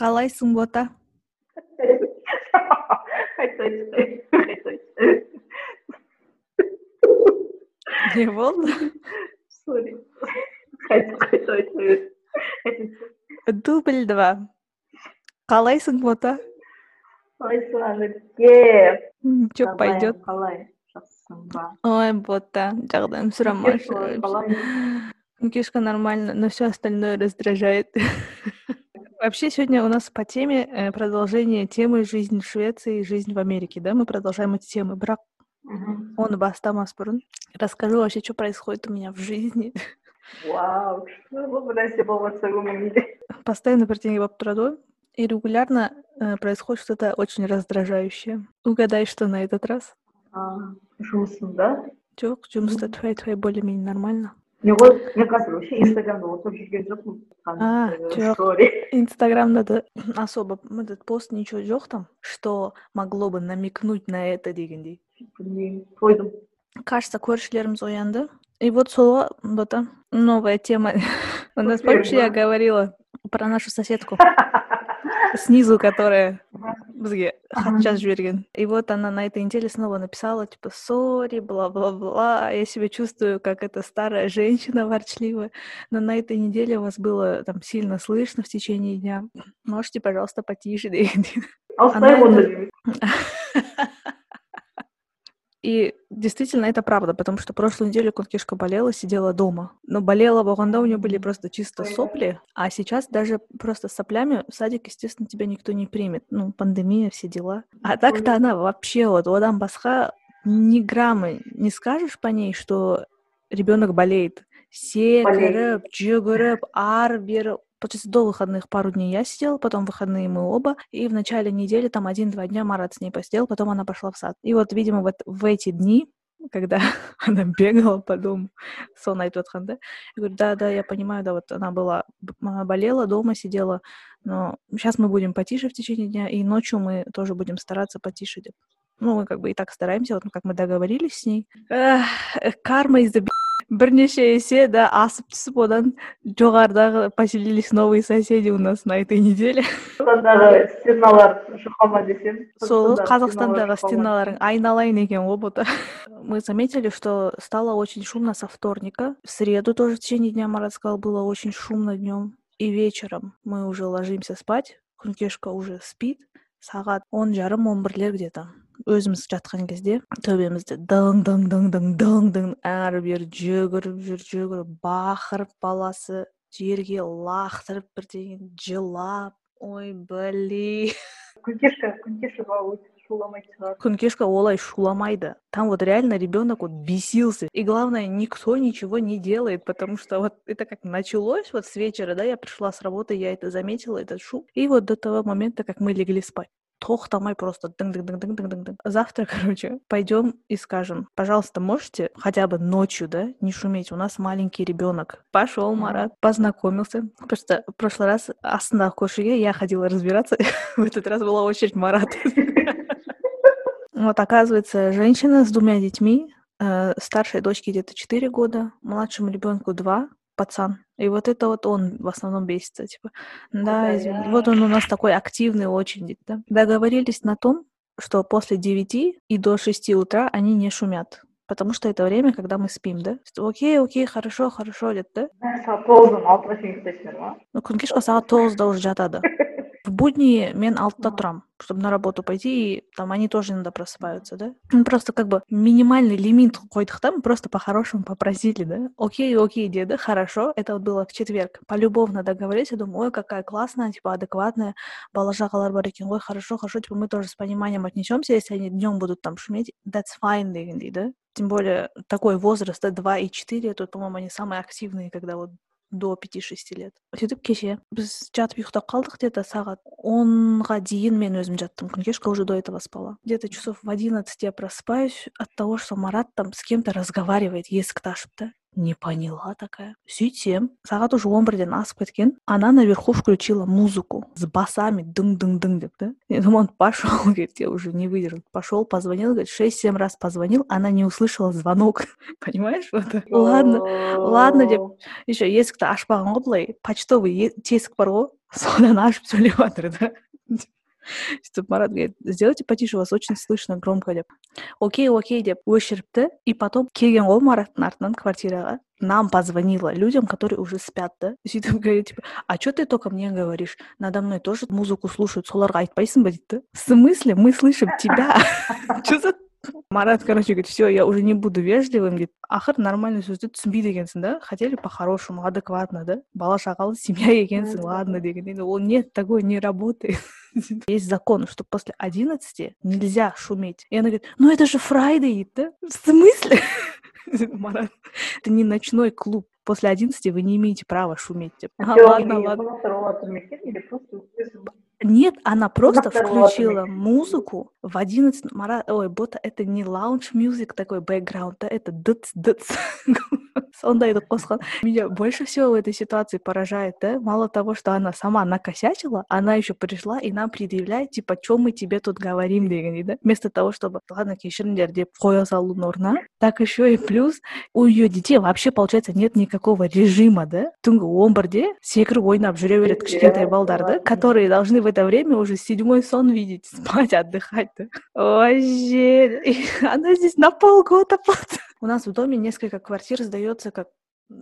қалайсың бота? Не болды? Дубль два. Қалайсың бота? Қалайсың әнеке ничего пойдет қалай жақсысың ба ой бота жағдайым сұрамашы қалай Кишка нормально, но все остальное раздражает. Вообще сегодня у нас по теме э, продолжение темы «Жизнь в Швеции и жизнь в Америке». Да, мы продолжаем эти темы. Брак, Мгм. он бастамас бұрын. Расскажу вообще, что происходит у меня в жизни. вау күшті бұл нәрсе болып жатса көңіліңде Постоянно бірдеңе болып тұрады ғой. И регулярно э, происходит что-то очень раздражающее. Угадай, что на этот раз? А, жұмысыңда Жоқ, жұмыста тфай-тфай более-менее нормально. не ғой мен қазір вообще инстаграмда отырып жүрген жоқпын А, жоқ. стори Инстаграмда да особо этот пост ничего жоқ там, что могло бы намекнуть на это дегендей. білмеймін қойдым Кажется, көршілеріміз оянды. И вот сол вот а, новая тема. У нас, помнишь, я Первая. говорила про нашу соседку снизу, которая бізге жазып жіберген. И вот она на этой неделе снова написала, типа, сори, бла-бла-бла, я себя чувствую, как эта старая женщина ворчливая, но на этой неделе у вас было там сильно слышно в течение дня. Можете, пожалуйста, потише. деген. алыстай И действительно это правда, потому что прошлую неделю конкишка болела, сидела дома. Но болела Боганда, у нее были просто чисто Ой, да. сопли, а сейчас даже просто с соплями в садик, естественно, тебя никто не примет. Ну, пандемия, все дела. А так-то Ой. она вообще вот, Одан Басха, ни грамма не скажешь по ней, что ребенок болеет. Секіріп, жүгіріп, ар бері. Получается, до выходных пару дней я сидела, потом выходные мы оба, и в начале недели, там один-два дня Марат с ней посидел, потом она пошла в сад. И вот, видимо, вот в эти дни, когда она бегала по дому, сон айтып жатқан да, я говорю, да, да, я понимаю, да, вот она была, м, болела, дома сидела, но сейчас мы будем потише в течение дня, и ночью мы тоже будем стараться потише. Ну, мы как бы и так стараемся, вот как мы договорились с ней. Эх, карма из-за бірнеше есе да асып түсіп одан жоғарыдағы поселились новые соседи у нас на этой неделе қазақстандағы стеналар жұқа ма десем сол Қазақстандағы қазақстандағы жұқа ма? стеналарың айналайын екен ғой бота мы заметили что стало очень шумно со вторника в среду тоже в течение дня марат сказал было очень шумно днем и вечером мы уже ложимся спать күнкешка уже спит сағат он жарым он бірлер где то өзіміз жатқан кезде төбемізде дың дың дың дың дың дың әрі бері жүгіріп жүр жүгіріп бақырып баласы жерге лақтырып бірдеңе жылап ой блин күнкешка күнкешка өйтіп шуламайтын шығар Кункешка олай шуламайды. Там вот реально ребенок вот бесился. И главное, никто ничего не делает, потому что вот это как началось вот с вечера, да, я пришла с работы, я это заметила, этот шум. И вот до того момента, как мы легли спать. Тохтамай просто дың дың дың дың дың дың дың. Завтра, короче, пойдем и скажем, пожалуйста, можете хотя бы ночью, да, не шуметь, у нас маленький ребенок. Пошел. Марат, познакомился. Просто в прошлый раз астындағы көршіге я ходила разбираться, в этот раз была очередь Марата. Вот, оказывается, женщина с двумя детьми, э, старшей дочке где-то 4 года, младшему ребенку 2, пацан. И вот это вот он в основном бесится, типа, да, извини, вот он у нас такой активный очень, да. Договорились на том, что после 9 и до 6 утра они не шумят. Потому что это время, когда мы спим, да? Окей, окей, хорошо, хорошо, деді да? Мә, сағат тоғыздан алтыға шейін ұйықтайсыңдар ма Ну, күнкешка сағат тоғызда уже жатады. В будни мен алтыда тұрам, чтобы на работу пойти, и там они тоже иногда просыпаются, да? Ну, просто как бы минимальный лимит қойдық та, мы просто по-хорошему попросили, да? Окей, окей, деда, хорошо, это вот было в четверг. Полюбовно договорились, я думаю, ой, какая классная, типа, адекватная, бала жағалар бар екен, ой, хорошо, хорошо, типа, мы тоже с пониманием отнесемся, если они днем будут там шуметь, that's fine, дегендей, да? Тем более такой возраст, да, 2 и 4, тут, по-моему, они самые активные, когда вот до 5-6 лет сөйтіп кеше біз жатып ұйықтап қалдық где то сағат онға дейін мен өзім жаттым күнкешка уже до этого спала где то часов в одиннадцать я просыпаюсь от того что марат там с кем то разговаривает есікті ашып та не поняла такая сөйтсем сағат уже он бірден асып кеткен она наверху включила музыку с басами дың дың дың деп да я думаю он пошел говорит я уже не выдержал пошел позвонил говорит шесть-семь раз позвонил она не услышала звонок понимаешь вот ладно ладно деп еще есікті ашпаған ғой былай почтовый е- тесік бар ғой содан ашып сөйлеп жатыр да сөйтіп марат говорит сделайте потише вас очень слышно громко деп окей окей деп өшіріпті и потом келген ғой мараттың артынан квартираға нам позвонила людям, которые уже спят, да? Сөйтіп говорит, типа, а что ты только мне говоришь? Надо мной тоже музыку слушают, соларға айтпайсың ба дейді в смысле мы слышим тебя что за марат короче говорит все я уже не буду вежливым дейді ақыр нормальный сөзді түсінбейді екенсің да хотели по хорошему адекватно да бала шағалы семья екенсің ладно деген енді ол нет такое не работает есть закон что после одиннадцати нельзя шуметь и она говорит ну это же фрайдей да в смысле марат это не ночной клуб после одиннадцати вы не имеете права шуметь типа а, ладно ладно нет, она просто включила музыку в 11... Мара... Ой, бота, это не лаунж мюзик такой бэкграунд, да, это дыц дыц сондайды қосқан меня больше всего в этой ситуации поражает да мало того что она сама накосячила она еще пришла и нам предъявляет типа чем мы тебе тут говорим дегендей да вместо того чтобы ладно кешіріңдер деп қоя салудың орнына так еще и плюс у ее детей вообще получается нет никакого режима да түнгі он бірде секіріп ойнап жүре береді кішкентай балдар да которые должны в это время уже седьмой сон видеть спать отдыхать да вообще она здесь на полгода у нас в доме несколько квартир сдается как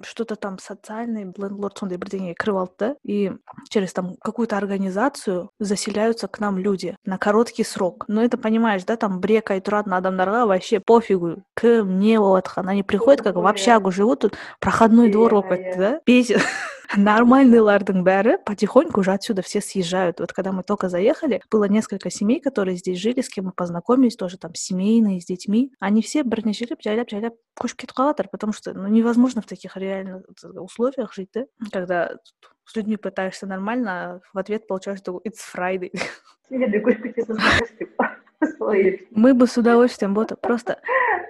что-то там социальный лендлорд сондай бірдеңеге кіріп алды да и через там какую-то организацию заселяются к нам люди на короткий срок ну это понимаешь да там бір екі ай тұратын адамдарға вообще пофигу кім не болып жатқаны они приходят как в общагу живут тут проходной двор болып кетті да бесит нормальныйлардың бәрі потихоньку уже отсюда все съезжают. Вот когда мы только заехали, было несколько семей, которые здесь жили, с кем мы познакомились, тоже там семейные, с детьми. Они все бірнешелеп жайлап жайлап көшіп кетіп қалыватыр потому что ну, невозможно в таких реально условиях жить да когда с людьми пытаешься нормально а в ответ получаешь такой it's Friday мы бы с удовольствием бота просто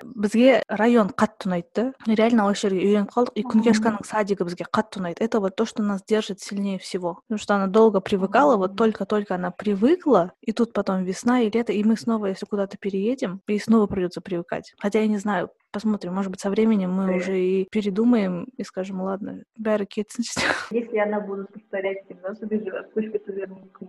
бізге район қатты ұнайды да реально осы жерге үйреніп қалдық и күнкешканың садигі бізге қатты ұнайды это вот то что нас держит сильнее всего потому что она долго привыкала вот только только она привыкла и тут потом весна и лето и мы снова если куда-то переедем и снова придется привыкать хотя я не знаю посмотрим может быть со временем мы уже и передумаем и скажем ладно бәрі кетсін если она будет повторять всегда собі живет пусть это вернется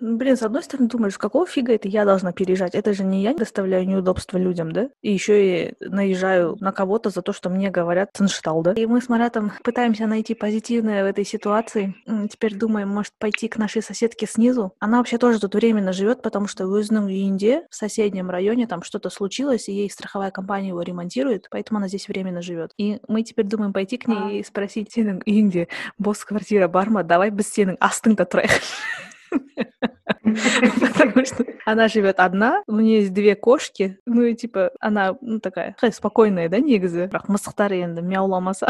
ну, блин, с одной стороны думаешь, какого фига это я должна переезжать? Это же не я доставляю неудобства людям, да? И еще и наезжаю на кого-то за то, что мне говорят цинштал, да? И мы с Маратом пытаемся найти позитивное в этой ситуации. Теперь думаем, может пойти к нашей соседке снизу. Она вообще тоже тут временно живет, потому что в Южном Инде, в соседнем районе, там что-то случилось, и ей страховая компания его ремонтирует, поэтому она здесь временно живет. И мы теперь думаем пойти к ней и спросить, сенің Инде, босс квартира барма, давай без сенің астыңда тұрайық Потому что она живет одна, у нее есть две кошки, ну и типа она ну такая спокойная да негізі бірақ мысықтар енді мяуламаса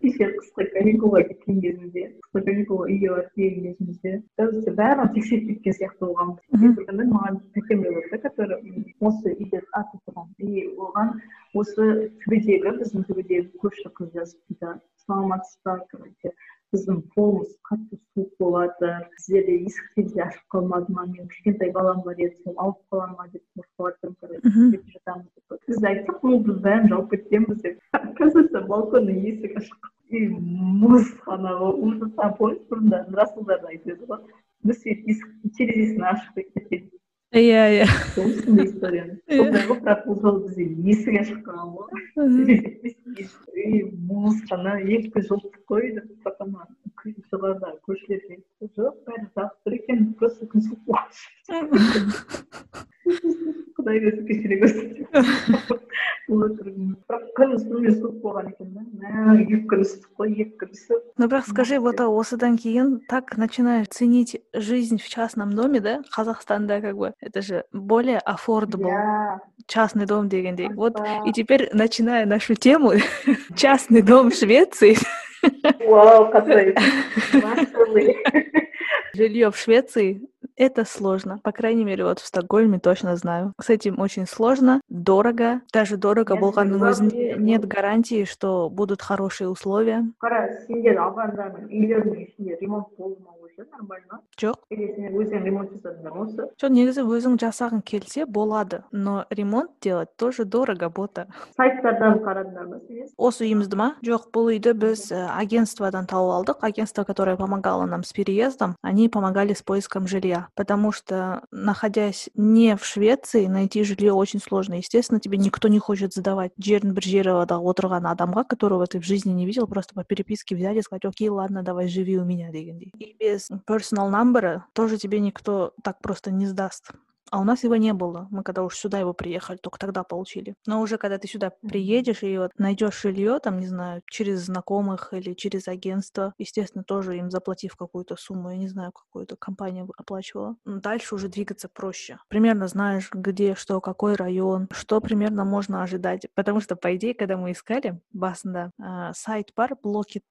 кеше қысқы каникулға кеткен кезімде қысқы каникулға үйге барып келген кезімізде кажется бәрін тексеріп кеткен сияқты болғанбыз біркүні маған тәкем да который осы үйде аты тұрған и оған осы төбедегі біздің төбедегі көрші қыз жазып дейді саламатсыз ба короче біздің қолымыз қатты суық болады. Сіздерде есік терезе ашып қалмады ма? Менің кішкентай балам бар еді сол алып қала ма деп қорқып жатырмын короче жатамыз. Деп біз айттық ну біз бәрін жауып кеткенбіз деп. Оказывается балконның есігі ашық. И мұз анау ужас помнишь бұрында? Расылдарда айтады ғой біз есік терезесін ашып кеткен. Иә, iya. бұл жолы бізде есік қалған ғой мусорны екі жұлып қойды потом соларда көршілер жоқ бәрі завтра екен просто күн құдай өзі кешіре көрсін бірақ күн үстімен суық болған екен да мә екі күн ыстық қой екі күн ыстық ну бірақ скажи вот осыдан кейін так начинаешь ценить жизнь в частном доме да қазақстанда как бы это же более affordable yeah. частный дом дегендей вот и теперь начиная нашу тему частный дом в Швеции Вау, какой Жилье в Швеции это сложно. По крайней мере, вот в Стокгольме точно знаю. С этим очень сложно, дорого. Даже дорого өзінде нет гарантии, что будут хорошие условия уже нормально жоқ или сен өзің ремонт жасадың ма осы жоқ негізі өзің жасағың келсе болады но ремонт делать тоже дорого бота сайттардан қарадыңдар ма сіз осы үйімізді ма жоқ бұл үйді біз э, агентстводан тауып алдық агентство которое помогало нам с переездом они помогали с поиском жилья потому что находясь не в швеции найти жилье очень сложно естественно тебе никто не хочет задавать жердің бір жері отырған адамға которого ты в жизни не видел просто по переписке взять и сказать окей ладно давай живи у меня дегендей и без personal number тоже тебе никто так просто не сдаст а у нас его не было. Мы когда уж сюда его приехали, только тогда получили. Но уже когда ты сюда приедешь и вот найдешь жилье, там, не знаю, через знакомых или через агентство, естественно, тоже им заплатив какую-то сумму, я не знаю, какую-то компания оплачивала, дальше уже двигаться проще. Примерно знаешь, где, что, какой район, что примерно можно ожидать. Потому что, по идее, когда мы искали, басында, а, сайт бар блокет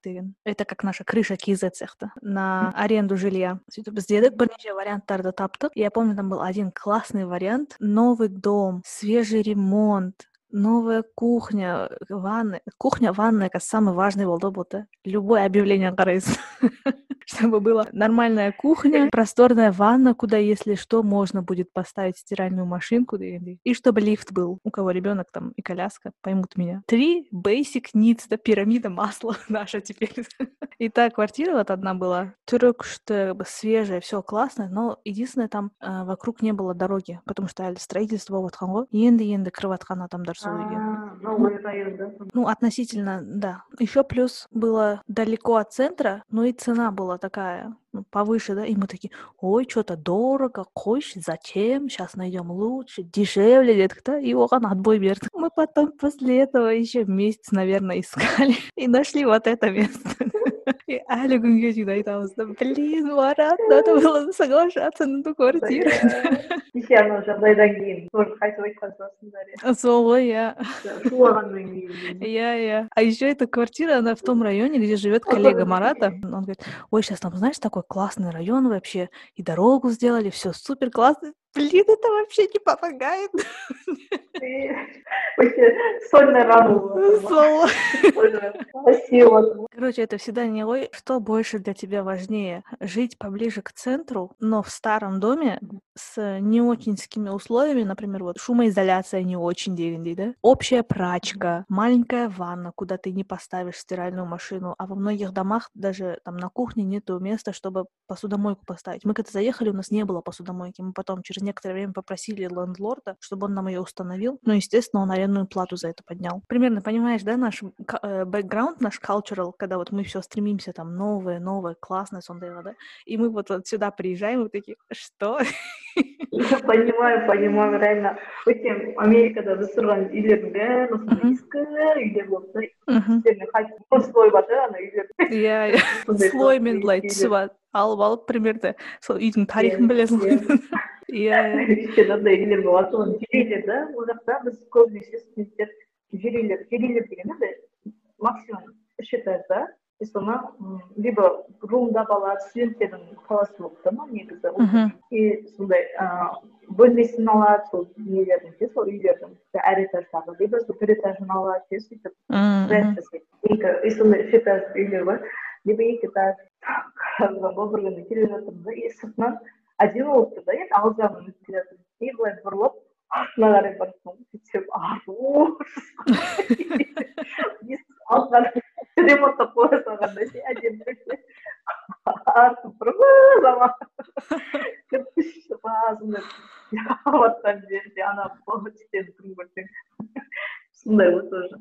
Это как наша крыша KZ цехта на аренду жилья. сөйтіп іздедік бірнеше варианттарды таптық я помню там был один классный вариант. Новый дом, свежий ремонт, новая кухня, ванная. Кухня, ванная, как самый важный волдобота. Любое объявление қарайсың. чтобы была нормальная кухня, просторная ванна, куда, если что, можно будет поставить стиральную машинку, и чтобы лифт был. У кого ребенок там и коляска, поймут меня. Три basic needs, да, пирамида масла наша теперь. И та квартира вот одна была, только что свежая, все классно, но единственное, там э, вокруг не было дороги, потому что строительство вот ханго, енді-енді кіріп жатқан адамдар сол үйге. Ну, относительно, да. Еще плюс было далеко от центра, но и цена была такая ну, повыше, да, и мы такие, ой, что-то дорого, қойшы, зачем, сейчас найдем лучше, дешевле, дедік да, и оған отбой бердік. Мы потом после этого еще месяц, наверное, искали и нашли вот это место. И әлі күнге дейін айтамыз да блин марат надо было соглашаться на ту квартиру кеше анау жағдайдан кейін тоже қайтып айтқан шығарсыңдар иә сол ғой иә шулағаннан кейін иә иә а еще эта квартира она в том районе где живет коллега марата он говорит ой сейчас там знаешь такой классный район вообще и дорогу сделали все супер классно блин, это вообще не помогает. Сольно рану. Спасибо. Короче, это всегда не ой, что больше для тебя важнее? Жить поближе к центру, но в старом доме с не очинскими условиями, например, вот шумоизоляция не очень деревни, да? Общая прачка, маленькая ванна, куда ты не поставишь стиральную машину, а во многих домах даже там на кухне нету места, чтобы посудомойку поставить. Мы когда заехали, у нас не было посудомойки, мы потом через некоторое время попросили лендлорда, чтобы он нам ее установил. Ну, естественно, он арендную плату за это поднял. Примерно понимаешь, да, наш э, бэкграунд, наш cultural, когда вот мы все стремимся там новое, новое, классное, сондайла, да, и мы вот, вот сюда приезжаем, и такие, что? Я понимаю, понимаю, реально. өте америкада біз тұрған үйлердің бәрі осындай ескі үйлер болып да слой бар да ана үйлердің иә иә слоймен былай түсіп алып алып примерно сол үйдің тарихын білесің ғой иә өйткені андай үйлер болған соны да? Ол жақта біз көбінесе студенттер жер үйлер деген андай максимум үш этаж да? И соны либо румдап алады студенттердің қаласы болып тұр ма негізі? И сондай ыыы бөлмесін алады сол нелердің ше сол үйлердің әр этаждағы либо сол бір этажын алады ше сөйтіп екі и сондай үш этаж үйлер бар либо екі этаж. Бір күні келе жатырмын да и сыртынан әдемі болып тұр да енді алып жағынан өтіп келе и былай бұрылып артына қарай барсам сөйтсем алдына ремонттап қоя салғандай ше әдемі ама кірпіш басында жатқан жерде ана тістен кім көрсең сондай ғой тоже.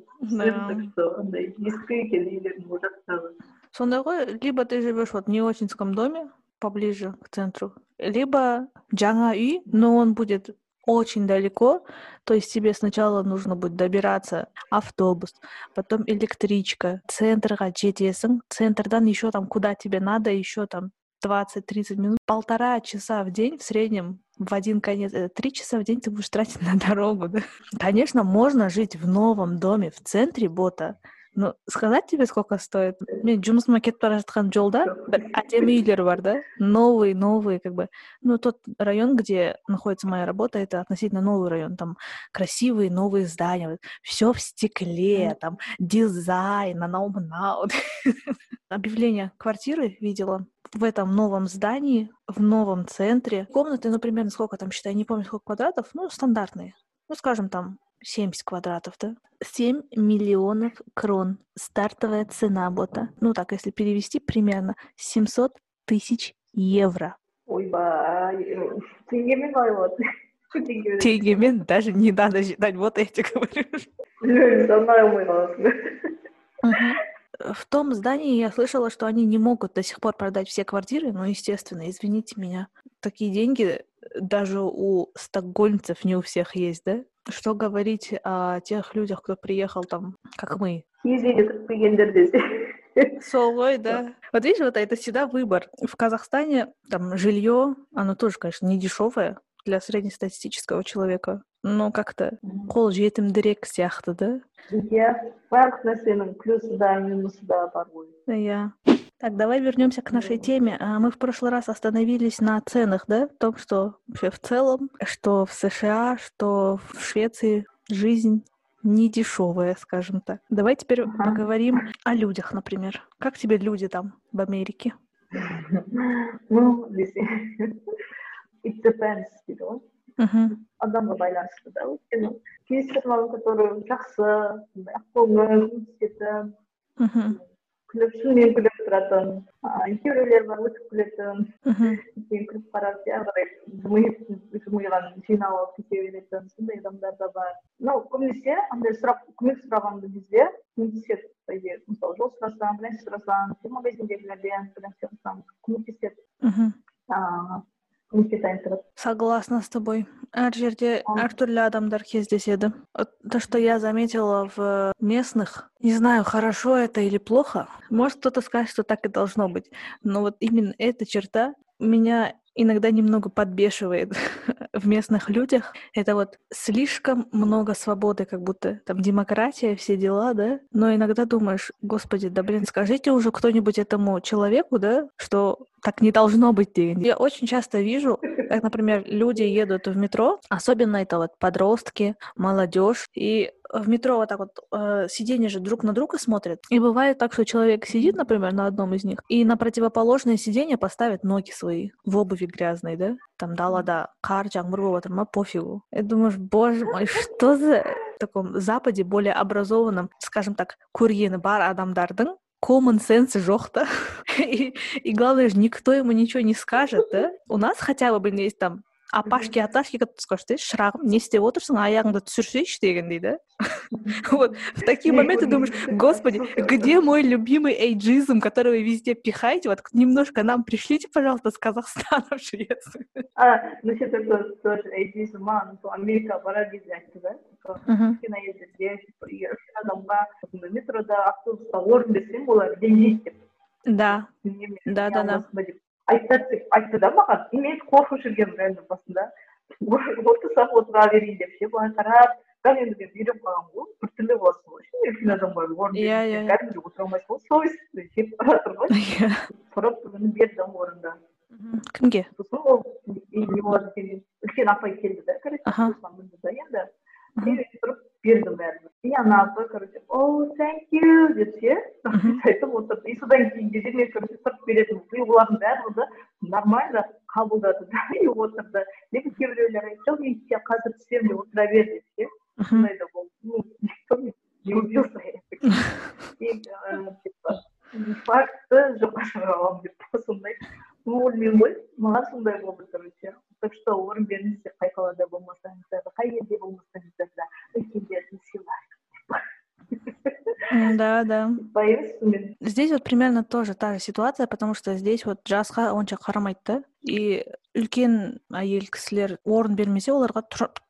Так что андай ескі екен үйлердің ол жақтағы сондай ғой либо ты живешь вот в неочинском доме поближе к центру либо үй но он будет очень далеко, то есть тебе сначала нужно будет добираться автобус, потом электричка, центрға жетесің, центрдан еще там куда тебе надо, еще там 20-30 минут, полтора часа в день в среднем в один конец, это три часа в день ты будешь тратить на дорогу, да? Конечно, можно жить в новом доме в центре Бота, ну сказать тебе сколько стоит мен жұмысыма кетіп бара жатқан жолда бір әдемі үйлер бар да новый новый как бы ну тот район где находится моя работа это относительно новый район там красивые новые здания все в стекле там дизайн анау мынау объявление квартиры видела в этом новом здании, в новом центре. Комнаты, например, ну, сколько там, считай, не помню, сколько квадратов, ну, стандартные. Ну, скажем, там 70 квадратов, да? 7 миллионов крон. Стартовая цена бота. Ну, так, если перевести, примерно 700 тысяч евро. Ой, ба, теңгемен қалай болады Теңгемен даже не надо считать, вот я тебе говорю. В том здании я слышала, что они не могут до сих пор продать все квартиры, но, естественно, извините меня, такие деньги даже у стокгольмцев не у всех есть, да? Что говорить о тех людях, кто приехал там, как мы? Солой, да. Вот видишь, вот это всегда выбор. В Казахстане там жилье, оно тоже, конечно, не дешевое для среднестатистического человека. Но как-то қол жетімдірек сияқты, да? иә барлық нәрсенің плюсы да минусы да бар ғой иә так, давай вернемся к нашей теме. А, мы в прошлый раз остановились на ценах, да? В том, что вообще в целом, что в США, что в Швеции жизнь не дешевая, скажем так. Давай теперь ага. поговорим о людях, например. Как тебе люди там в Америке? Ну, it depends, gitu ғой адамға байланысты да өйткені кейбір который жақсы ақкөңіл көмектесетін күліп шынымен күліп тұратын кейбіреулер бар өтіп күлетін кейін күліп қарап ары қарай миған жинап алып кете беретін сондай адамдар да бар ну көбінесе андай сұрақ көмек сұраған кезде көмектеседі мысалы жол сұрасаң бір нәрсе сұрасаң магазиндегілерден бір нәрсе сұрасаң көмектеседі Согласна с тобой. Әр жерде әртүрлі адамдар кездеседі. То, что я заметила в местных, не знаю, хорошо это или плохо. Может, кто-то скажет, что так и должно быть. Но вот именно эта черта меня иногда немного подбешивает в местных людях. Это вот слишком много свободы, как будто там демократия, все дела, да? Но иногда думаешь, господи, да блин, скажите уже кто-нибудь этому человеку, да, что так не должно быть. Я очень часто вижу, как, например, люди едут в метро, особенно это вот подростки, молодежь, и в метро вот так вот э, сиденья же друг на друга смотрят. И бывает так, что человек сидит, например, на одном из них, и на противоположное сиденье поставит ноги свои в обуви грязной, да? Там да, кар, там, а пофигу. И думаешь, боже мой, что за в таком Западе более образованном, скажем так, курьены бар адамдардың common sense жоқ та и, и главное же никто ему ничего не скажет да? У нас хотя бы блин есть там апашки аташки как скажешь шырағым не істеп отырсың аяғыңды түсірсейші дегендей да вот в такие моменты думаешь господи где мой любимый эйджизм который вы везде пихаете вот немножко нам пришлите пожалуйста с казахстана в швецию а насчет этого тоже эйджизма америка барар кезде айтты да кішкене елдерде үлкен адамға метрода автобуста орын берсең олар ренжиді деп да да да да айтады деп айтты да маған и мен қорқып жүргенмін реально басында отырсам отыра берейін деп ше? Былай қарап бірақ енді мен үйреніп қалғанмын ғой. Біртүрлі боласың ғой ше? Үлкен адамға орын иә иә кәдімгідей отыра алмайсың ғой. Совестьті жеп бара жатыр ғой. Иә. Сұрап бердім орынды кімге? Сосын ол не болады екен? үлкен апай келді да короче да енді тұрып бердім бәрін и ана апа короче о thank you деп ше айтып отырды и содан кейін мен короче тұрып беретінмін и олардың барлығы нормально қабылдады да и отырды лекин кейбіреулер айтты мен қазір түсемін деп отыра бер деп ше сондай да? Болды ну никто не убился и типа факты жоққа шығара аламын деп сондай білмеймін ғой. Маған сондай болды короче так что орын беріңіз деп қай қалада болмасаңыздар қай елде болмасаңыздар да үлкендерді сыйлайық. Да да. Здесь вот примерно тоже та же ситуация потому что здесь вот жасқа онша қарамайды да. И үлкен әйел кісілер орын бермесе оларға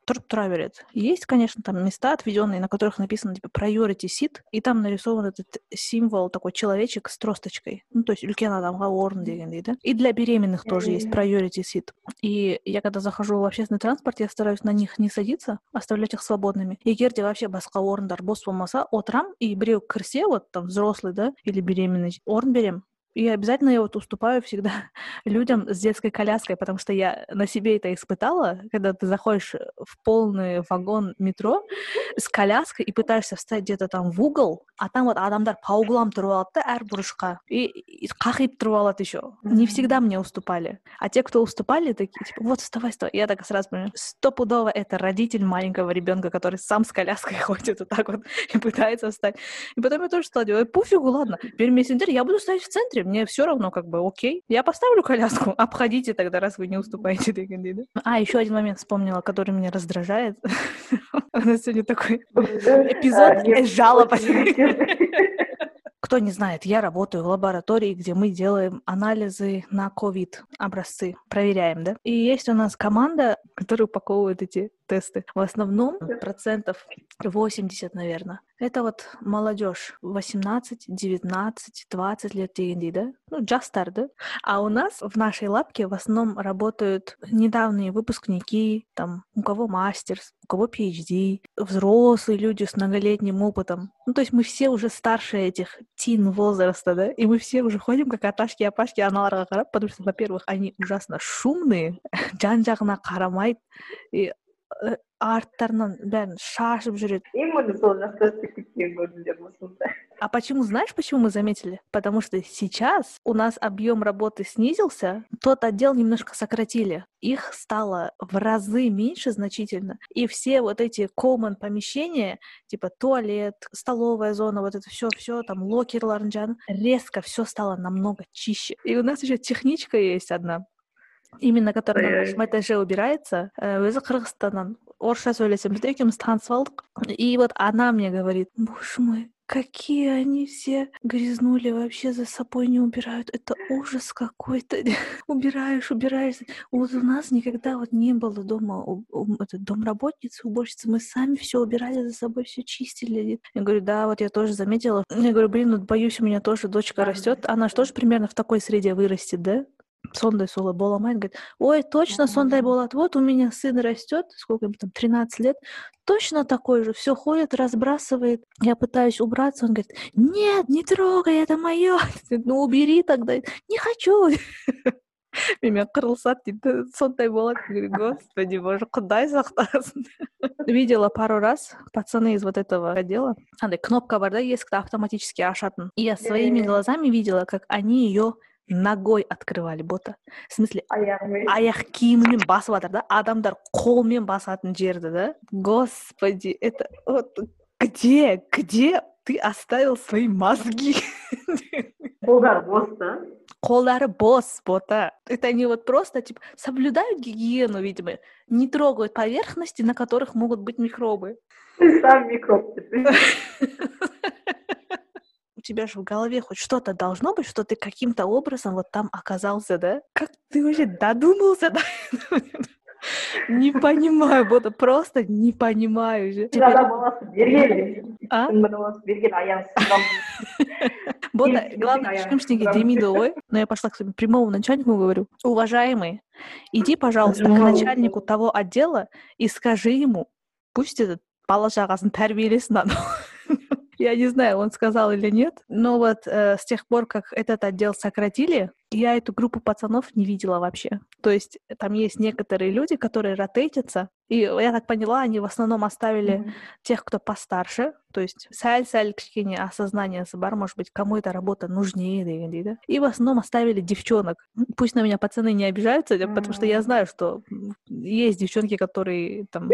тұрып тұра береді есть конечно там места отведенные на которых написано типа priority seat и там нарисован этот символ такой человечек с тросточкой ну то есть үлкен адамға орын дегендей да и для беременных тоже есть priority seat и я когда захожу в общественный транспорт я стараюсь на них не садиться оставлять их свободными егер де вообще басқа орындар бос болмаса отырам и біреу кірсе вот там взрослый да или беременный орын беремін И обязательно я вот уступаю всегда людям с детской коляской, потому что я на себе это испытала, когда ты заходишь в полный вагон метро с коляской и пытаешься встать где-то там в угол, а там вот адамдар по углам тұрып алады да әр бұрышқа и, и қақиып тұрып алады еще не всегда мне уступали. А те кто уступали такие типа вот вставай вставай я так сразу понимаю стопудово это родитель маленького ребенка который сам с коляской ходит вот так вот и пытается встать. И потом я тоже стала делать пофигу ладно пермесендер я буду стоять в центре мне все равно как бы окей. Я поставлю коляску обходите тогда раз вы не уступаете а еще один момент вспомнила который меня раздражает. У нас сегодня такой эпизод жалоб. Кто не знает, я работаю в лаборатории, где мы делаем анализы на ковид образцы, проверяем, да? И есть у нас команда, которая упаковывает эти тесты. В основном процентов 80, наверное. Это вот молодежь 18, 19, 20 лет дегендей, да? Ну, жастар, да? А у нас в нашей лапке в основном работают недавние выпускники, там, у кого мастер, у кого PhD, взрослые люди с многолетним опытом. Ну, то есть мы все уже старше этих тин возраста, да? И мы все уже ходим как аташки апашки аналарға қарап, потому что, во-первых, они ужасно шумные, жан жағына қарамайды, и арттарынан бәрін шашып жүреді именно сол жақта істеп кеткен көрдіңдер ма сонда а почему знаешь почему мы заметили потому что сейчас у нас объем работы снизился тот отдел немножко сократили их стало в разы меньше значительно и все вот эти common помещения типа туалет столовая зона вот это все все там локер ларнджан резко все стало намного чище и у нас еще техничка есть одна именно который на нашем этаже убирается өзі қырғызстаннан орысша сөйлесеміз да екеуміз танысып алдық и вот она мне говорит боже мой какие они все грязнули, вообще за собой не убирают. Это ужас какой-то. убираешь, убираешь. Вот у нас никогда вот не было дома у, у, это, домработницы, уборщицы. Мы сами все убирали за собой, все чистили. Я говорю, да, вот я тоже заметила. Я говорю, блин, вот боюсь, у меня тоже дочка растет. Она же тоже примерно в такой среде вырастет, да? сондай солай бола алмайды говорит ой точно сондай болады вот у меня сын растет сколько ему там 13 лет точно такой же все ходит разбрасывает я пытаюсь убраться он говорит нет не трогай это мое ну убери тогда не хочу менімен қырылысады дейді сондай болады говорю господи боже құдай сақтасын видела пару раз пацаны из вот этого отдела андай кнопка бар да есікті автоматически ашатын и я своими глазами видела как они ее ногой открывали бота в смысле аяғымен аяқ киімімен басып жатыр да адамдар қолмен басатын жерді да господи это вот где где ты оставил свои мозги қолдары бос да қолдары бос бота это они вот просто типа соблюдают гигиену видимо не трогают поверхности на которых могут быть микробы ты сам микроб у тебя же в голове хоть что-то должно быть, что ты каким-то образом вот там оказался, да? Как ты вообще додумался до Не понимаю, Бота, просто не понимаю же. А? Бота, главное, ешкімшнеге демейді ғой. Но я пошла к своему прямому начальнику говорю, уважаемый, иди, пожалуйста, к начальнику того отдела и скажи ему, пусть этот бала жағасын тәрбиелесін анау я не знаю, он сказал или нет, но вот э, с тех пор, как этот отдел сократили, я эту группу пацанов не видела вообще. То есть там есть некоторые люди, которые ротейтятся, и я так поняла, они в основном оставили mm-hmm. тех, кто постарше, то есть сәл-сәл кішкене осознание бар, может быть, кому эта работа нужнее, да? и в основном оставили девчонок. Пусть на меня пацаны не обижаются, mm-hmm. потому что я знаю, что есть девчонки, которые там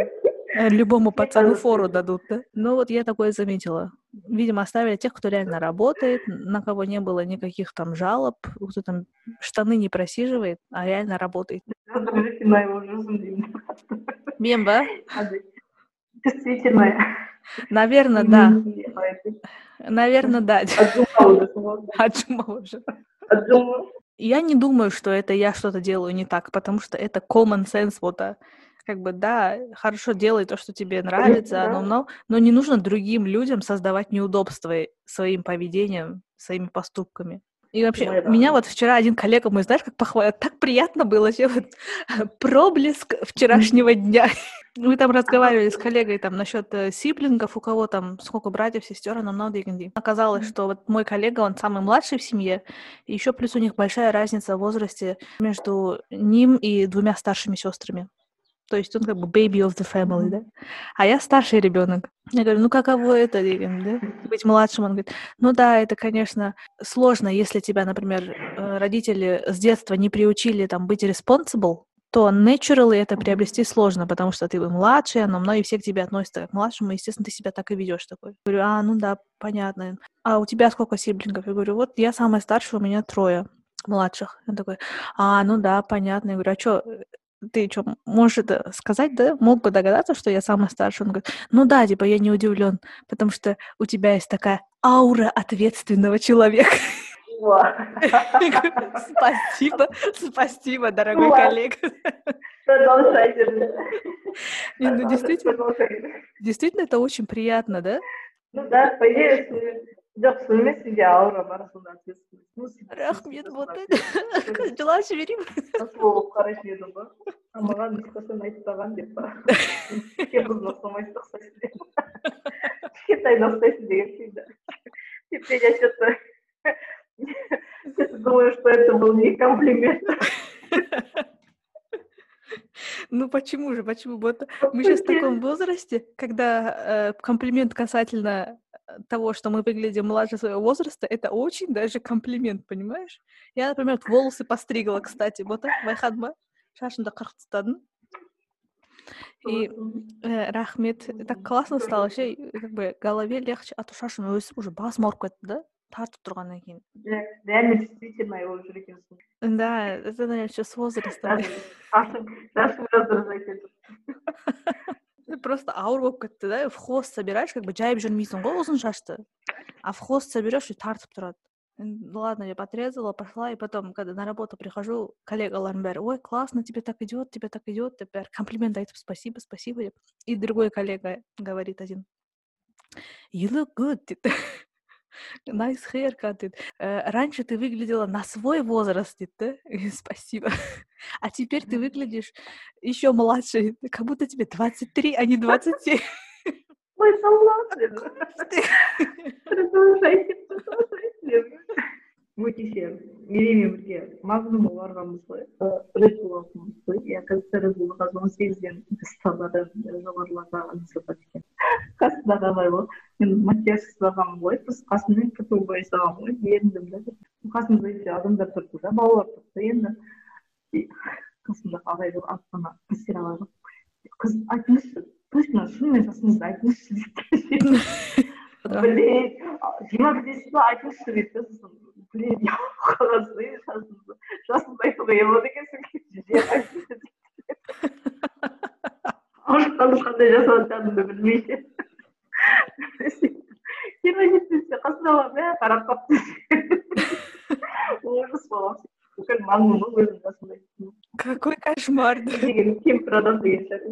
любому пацану фору дадут, да? Ну вот я такое заметила. Видимо, оставили тех, кто реально работает, на кого не было никаких там жалоб, кто там штаны не просиживает, а реально работает. Мемба? Действительно. Наверное, да. Наверное, да. Отжума уже. Я не думаю, что это я что-то делаю не так, потому что это common sense, вот, а как бы, да, хорошо делай то, что тебе нравится, да. но, но, но не нужно другим людям создавать неудобства своим поведением, своими поступками. И вообще, меня вот вчера один коллега мой, знаешь, как похвалил, так приятно было, вообще вот проблеск вчерашнего дня. Мы там разговаривали с коллегой там насчет э, сиблингов, у кого там сколько братьев, сестер, нам надо Оказалось, что вот мой коллега, он самый младший в семье, и еще плюс у них большая разница в возрасте между ним и двумя старшими сестрами. То есть он как бы baby of the family, да? А я старший ребенок. Я говорю, ну каково это, да? Быть младшим. Он говорит, ну да, это, конечно, сложно, если тебя, например, э, родители с детства не приучили там быть responsible, то naturally это приобрести сложно, потому что ты младший, но многие все к тебе относятся как к младшему, и, естественно, ты себя так и ведешь такой. Я говорю, а, ну да, понятно. А у тебя сколько сиблингов? Я говорю, вот я самая старшая, у меня трое младших. Он такой, а, ну да, понятно. Я говорю, а что, ты что, можешь это сказать, да? Мог бы догадаться, что я самый старший? Он говорит, ну да, типа, я не удивлен, потому что у тебя есть такая аура ответственного человека. Спасибо, спасибо, дорогой коллега. Продолжайте. Ну, действительно, действительно, это очень приятно, да? Ну да, по идее, жақсы емес үйде аура бар сонда ответственность рахмет вот жылап жіберемін жас болып қарайтын едім ғой маған ешқашан айтпаған деп па үлкен қызды ұқсамайсың ұқсайсың деп кішкентайда ұқсайсың деген секілді теперь я что то думаю что это был не комплимент Ну почему же, почему? Вот мы сейчас в таком возрасте, когда э, комплимент касательно э, того, что мы выглядим младше своего возраста, это очень даже комплимент, понимаешь? Я, например, волосы постригла, кстати, вот так, байхадма, шашында қырқыстадым. И э, рахмет, так классно стало, вообще, как бы голове легче, а то шашым өсіп уже басым ауырып кетті да тартып тұрғаннан кейін реально действительно его жүр екенсің да это наверное еще с возрастом просто ауыр болып кетті да в хвост собираешь как бы жайып жүрмейсің ғой ұзын шашты а в хвост соберешь и тартып тұрады ладно я подрезала пошла и потом когда на работу прихожу коллегаларым бәрі ой классно тебе так идет тебе так идет деп бәрі комплимент айтып спасибо спасибо деп и другой коллега говорит один you look good дейді Nice haircut, говорит. Э, раньше ты выглядела на свой возраст, да? Спасибо. А теперь ты выглядишь еще младше, как будто тебе 23, а не 27. Ой, согласен. Продолжайте, продолжайте. мы кеше мереймен бірге магнумға барғанбыз ғой ред булл алғанбыз ғой иә қазір ред булл қазір он сегізден сталада жоғарыларға жасатады екен қасындағы ағай ғой мен макияж жасағанмын ғой біз қасыммен кту жасағанмын ғой еріндім да қасымда еще адамдар тұрды да балалар тұрды енді қасымдағы ағай ана кассир ағай ғой қыз айтыңызшы точно шынымен жасыңызды айтыңызшы дейді блин жиырма бірдесіз ба айтыңызшы дейді да сосын блин қағазды жасыңды айтуға ие болады ауыртқанды қандай жасап жатқанымды білмей жиырма жетпесте қасындағылар бәрі қарап қалыпты. Ужас болған бүкіл маңым ғой өзім жасымды Какой кошмар. деген кемпір адам деген шығар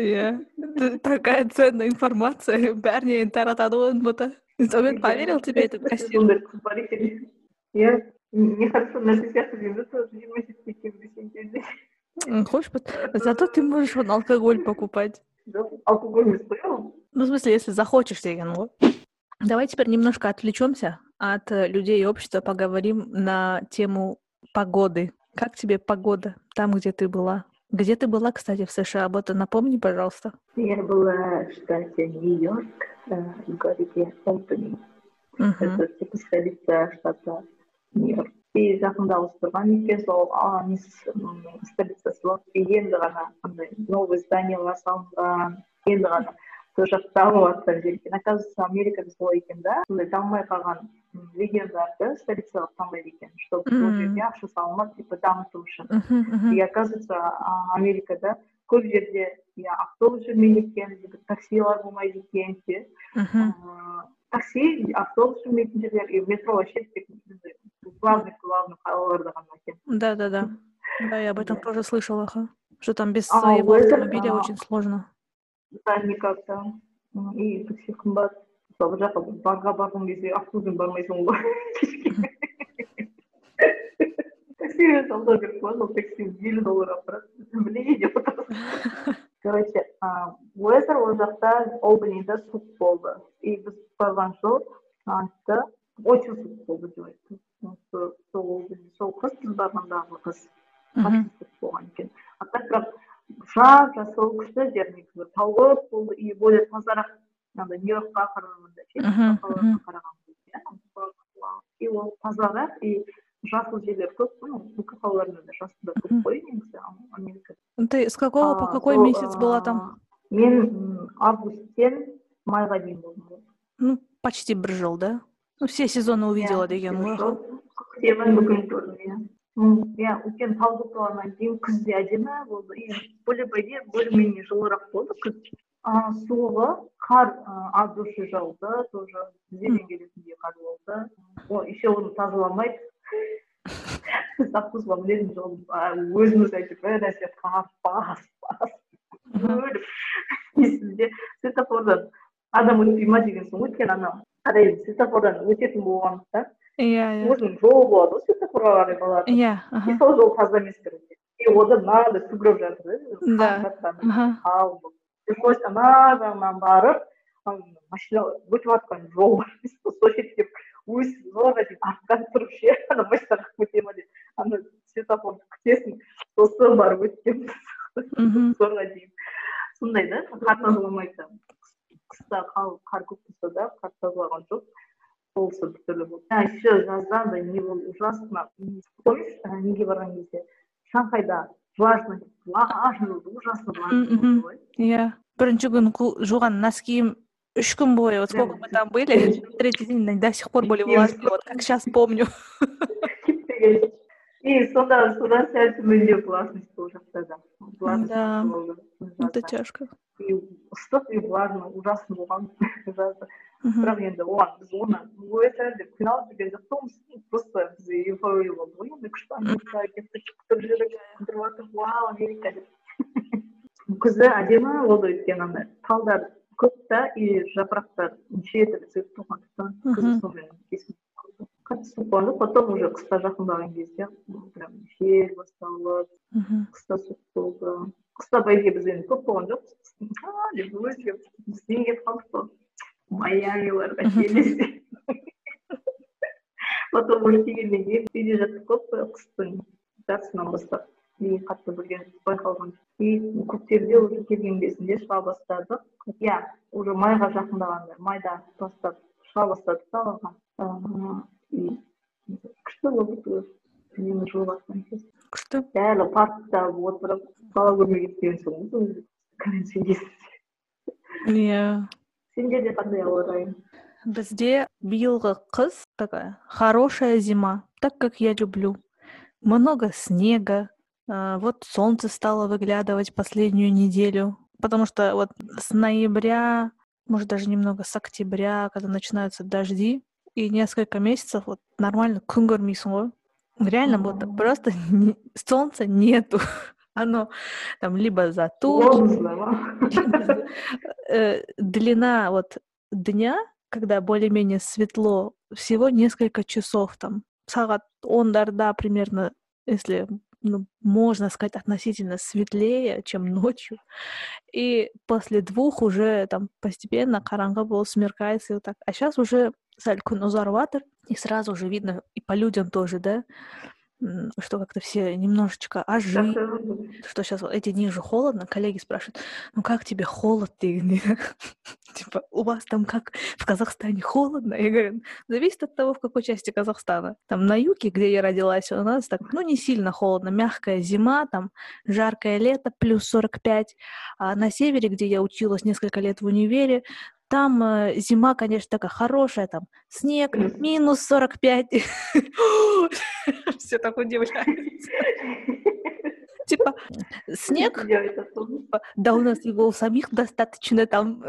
иә такая ценная информация бәріне таратады ғой ұмыта сонымен поверил тебе этот кассир сондай қыз бар екен иә нехорошо нәрсе сияқты деймін да тоже жиырма жетіге келіп десең кезде хочешь зато ты можешь он алкоголь покупать жоқ алкоголь емес қой ол ну в смысле если захочешь деген ғой давай теперь немножко отвлечемся от людей и общества поговорим на тему погоды как тебе погода там, где ты была? Где ты была, кстати, в США? Вот напомни, пожалуйста. Я была в штате Нью-Йорк, э, в городе. Uh-huh. Это столица штата Нью-Йорк. И жақында тұрған екен сол столицасы болып енді ғана андай новый зданиялар салынған енді ғана сол жақта дамып жатқан жер екен оказывается америкада солай екен да сондай дамымай қалған региондарды столица қылып таңдайды екен чтобы сол жерге ақша салынып типа дамыту үшін и оказывается америкада көп жерде иә автобус жүрмейді екен таксилар болмайды екен ше такси автобус жүрмейтін жерлер и метро вообще тек главный главный қалаларда ғана екен да да да да я об этом тоже слышала что там без своего автомобиля очень сложно Да никак да и такси қымбат мысалы бір жаққа барға барған кезде автобуспен бармайсың ғой жалдау керек болады ол такси елу долларға блин деп отырсың короче уэзер ол жақта олбанида суық болды и біз барған жыл айтты очень суық болды деп айтты сол сол қыс біз барғандағы суық болған екен а так бірақ жап жасыл күшті жер негізі тауық болды и более тазарақ жаңағыдай нью йоркқа қарағанда ше қарағанда и ол тазарақ и жасыл жерлер көп қой бүкіл қалаларында да жасылдар көп қой негізі америкада ты с какого по какой месяц была там мен августтен майға дейін болдым ну почти бір жыл да ну все сезоны увидела деген ғой көктемін бүкілін көрдім Иә өйткені тау болғаннан кейін күз де әдемі болды. И более по идее более менее жылырақ болды. Күз суығы қар аз дұрыс жауды тоже біздерден келетіндей қар болды. Еще оны тазаламайды біз мінетін жолы өзіміз әйтеуір бір нәрсе қағып бас бас өліп. Есімде светофордан адам өтпей ма деген соң өйткені ана андай светофордан өтетін болғандықтан иә иә өзінің жолы болады ғой светофорға қарай баратын иә и сол жол таза емес короче и одан мынандай сугроб жатыр да пришлось ана жағынан барып машина өтіп жатқан жол бар сол зорға дейін артқа тұрып ше ана машинаға өте ма деп ана светофорды күтесің сосын барып өткен зорға дейін сондай да? Қар тазаламайды қыста қар көп болса да қар тазалаған жоқ біртүрлі болды а еще жазда андай не болды ужасно. Помнишь неге барған кезде шанхайда влажно влажно болды ужасно влажно. Болды ғой иә бірінші күні жуған носкиім үш күн бойы вот сколько мы там были третий день до сих пор были влажные вот как сейчас помню. и сонда содан сәл төмендеу влажность ол жақта да да. это тяжко. И ыстық и влажно ужасно болған жазда. Бірақ енді оған біз оны өте деп қиналып жүрген жоқ қоймыз просто біз эйфория болды ғой енді күшті кеттік күтіп жүрік вау америка деп күзі әдемі болды өйткені андай талдар көп та и жапырақтар неше түрлі цвет болғандықтан күз сонымен қатты жоқ потом уже қысқа жақындаған кезде прям жел басталып қыста суық болды. Қыста идее біз енді көп болған жоқпыз. Деп бізден кетіп қалдық қой майамиларға келесі потом уже келгеннен кейін үйде жаттық қой қыстың жартысынан бастап ең қатты білген байқалған. И көктемде уже келген кезінде шыға бастадық. Иә уже майға жақындағанда майдан бастап шыға бастадық та алға. күшті болды үнемі жыл басқан кез күшті дәл паркта отырып бала көрмей кеткен соң карантин кезінде иә сендерде қандай ауа райы бізде биылғы қыс такая хорошая зима так как я люблю много снега вот солнце стало выглядывать последнюю неделю, потому что вот с ноября, может даже немного с октября, когда начинаются дожди, и несколько месяцев вот нормально күн көрмейсің ғой реально вот просто не, солнца нету. Оно там либо за э, длина вот дня когда более-менее светло всего несколько часов там. Сағат ондарда примерно если ну, можно сказать, относительно светлее, чем ночью. И после двух уже там постепенно каранга был смеркается и вот так. А сейчас уже сәл күн и сразу уже видно, и по людям тоже, да, что как-то все немножечко ожили, что сейчас вот эти дни же холодно, коллеги спрашивают, ну как тебе холод? Ты? типа, у вас там как в Казахстане холодно? Я говорю, зависит от того, в какой части Казахстана. Там на юге, где я родилась, у нас так, ну не сильно холодно, мягкая зима, там жаркое лето, плюс 45, а на севере, где я училась несколько лет в универе, там э, зима, конечно, такая хорошая, там снег, минус 45. Все так удивляются. Типа, снег, типа, да у нас его у самих достаточно там.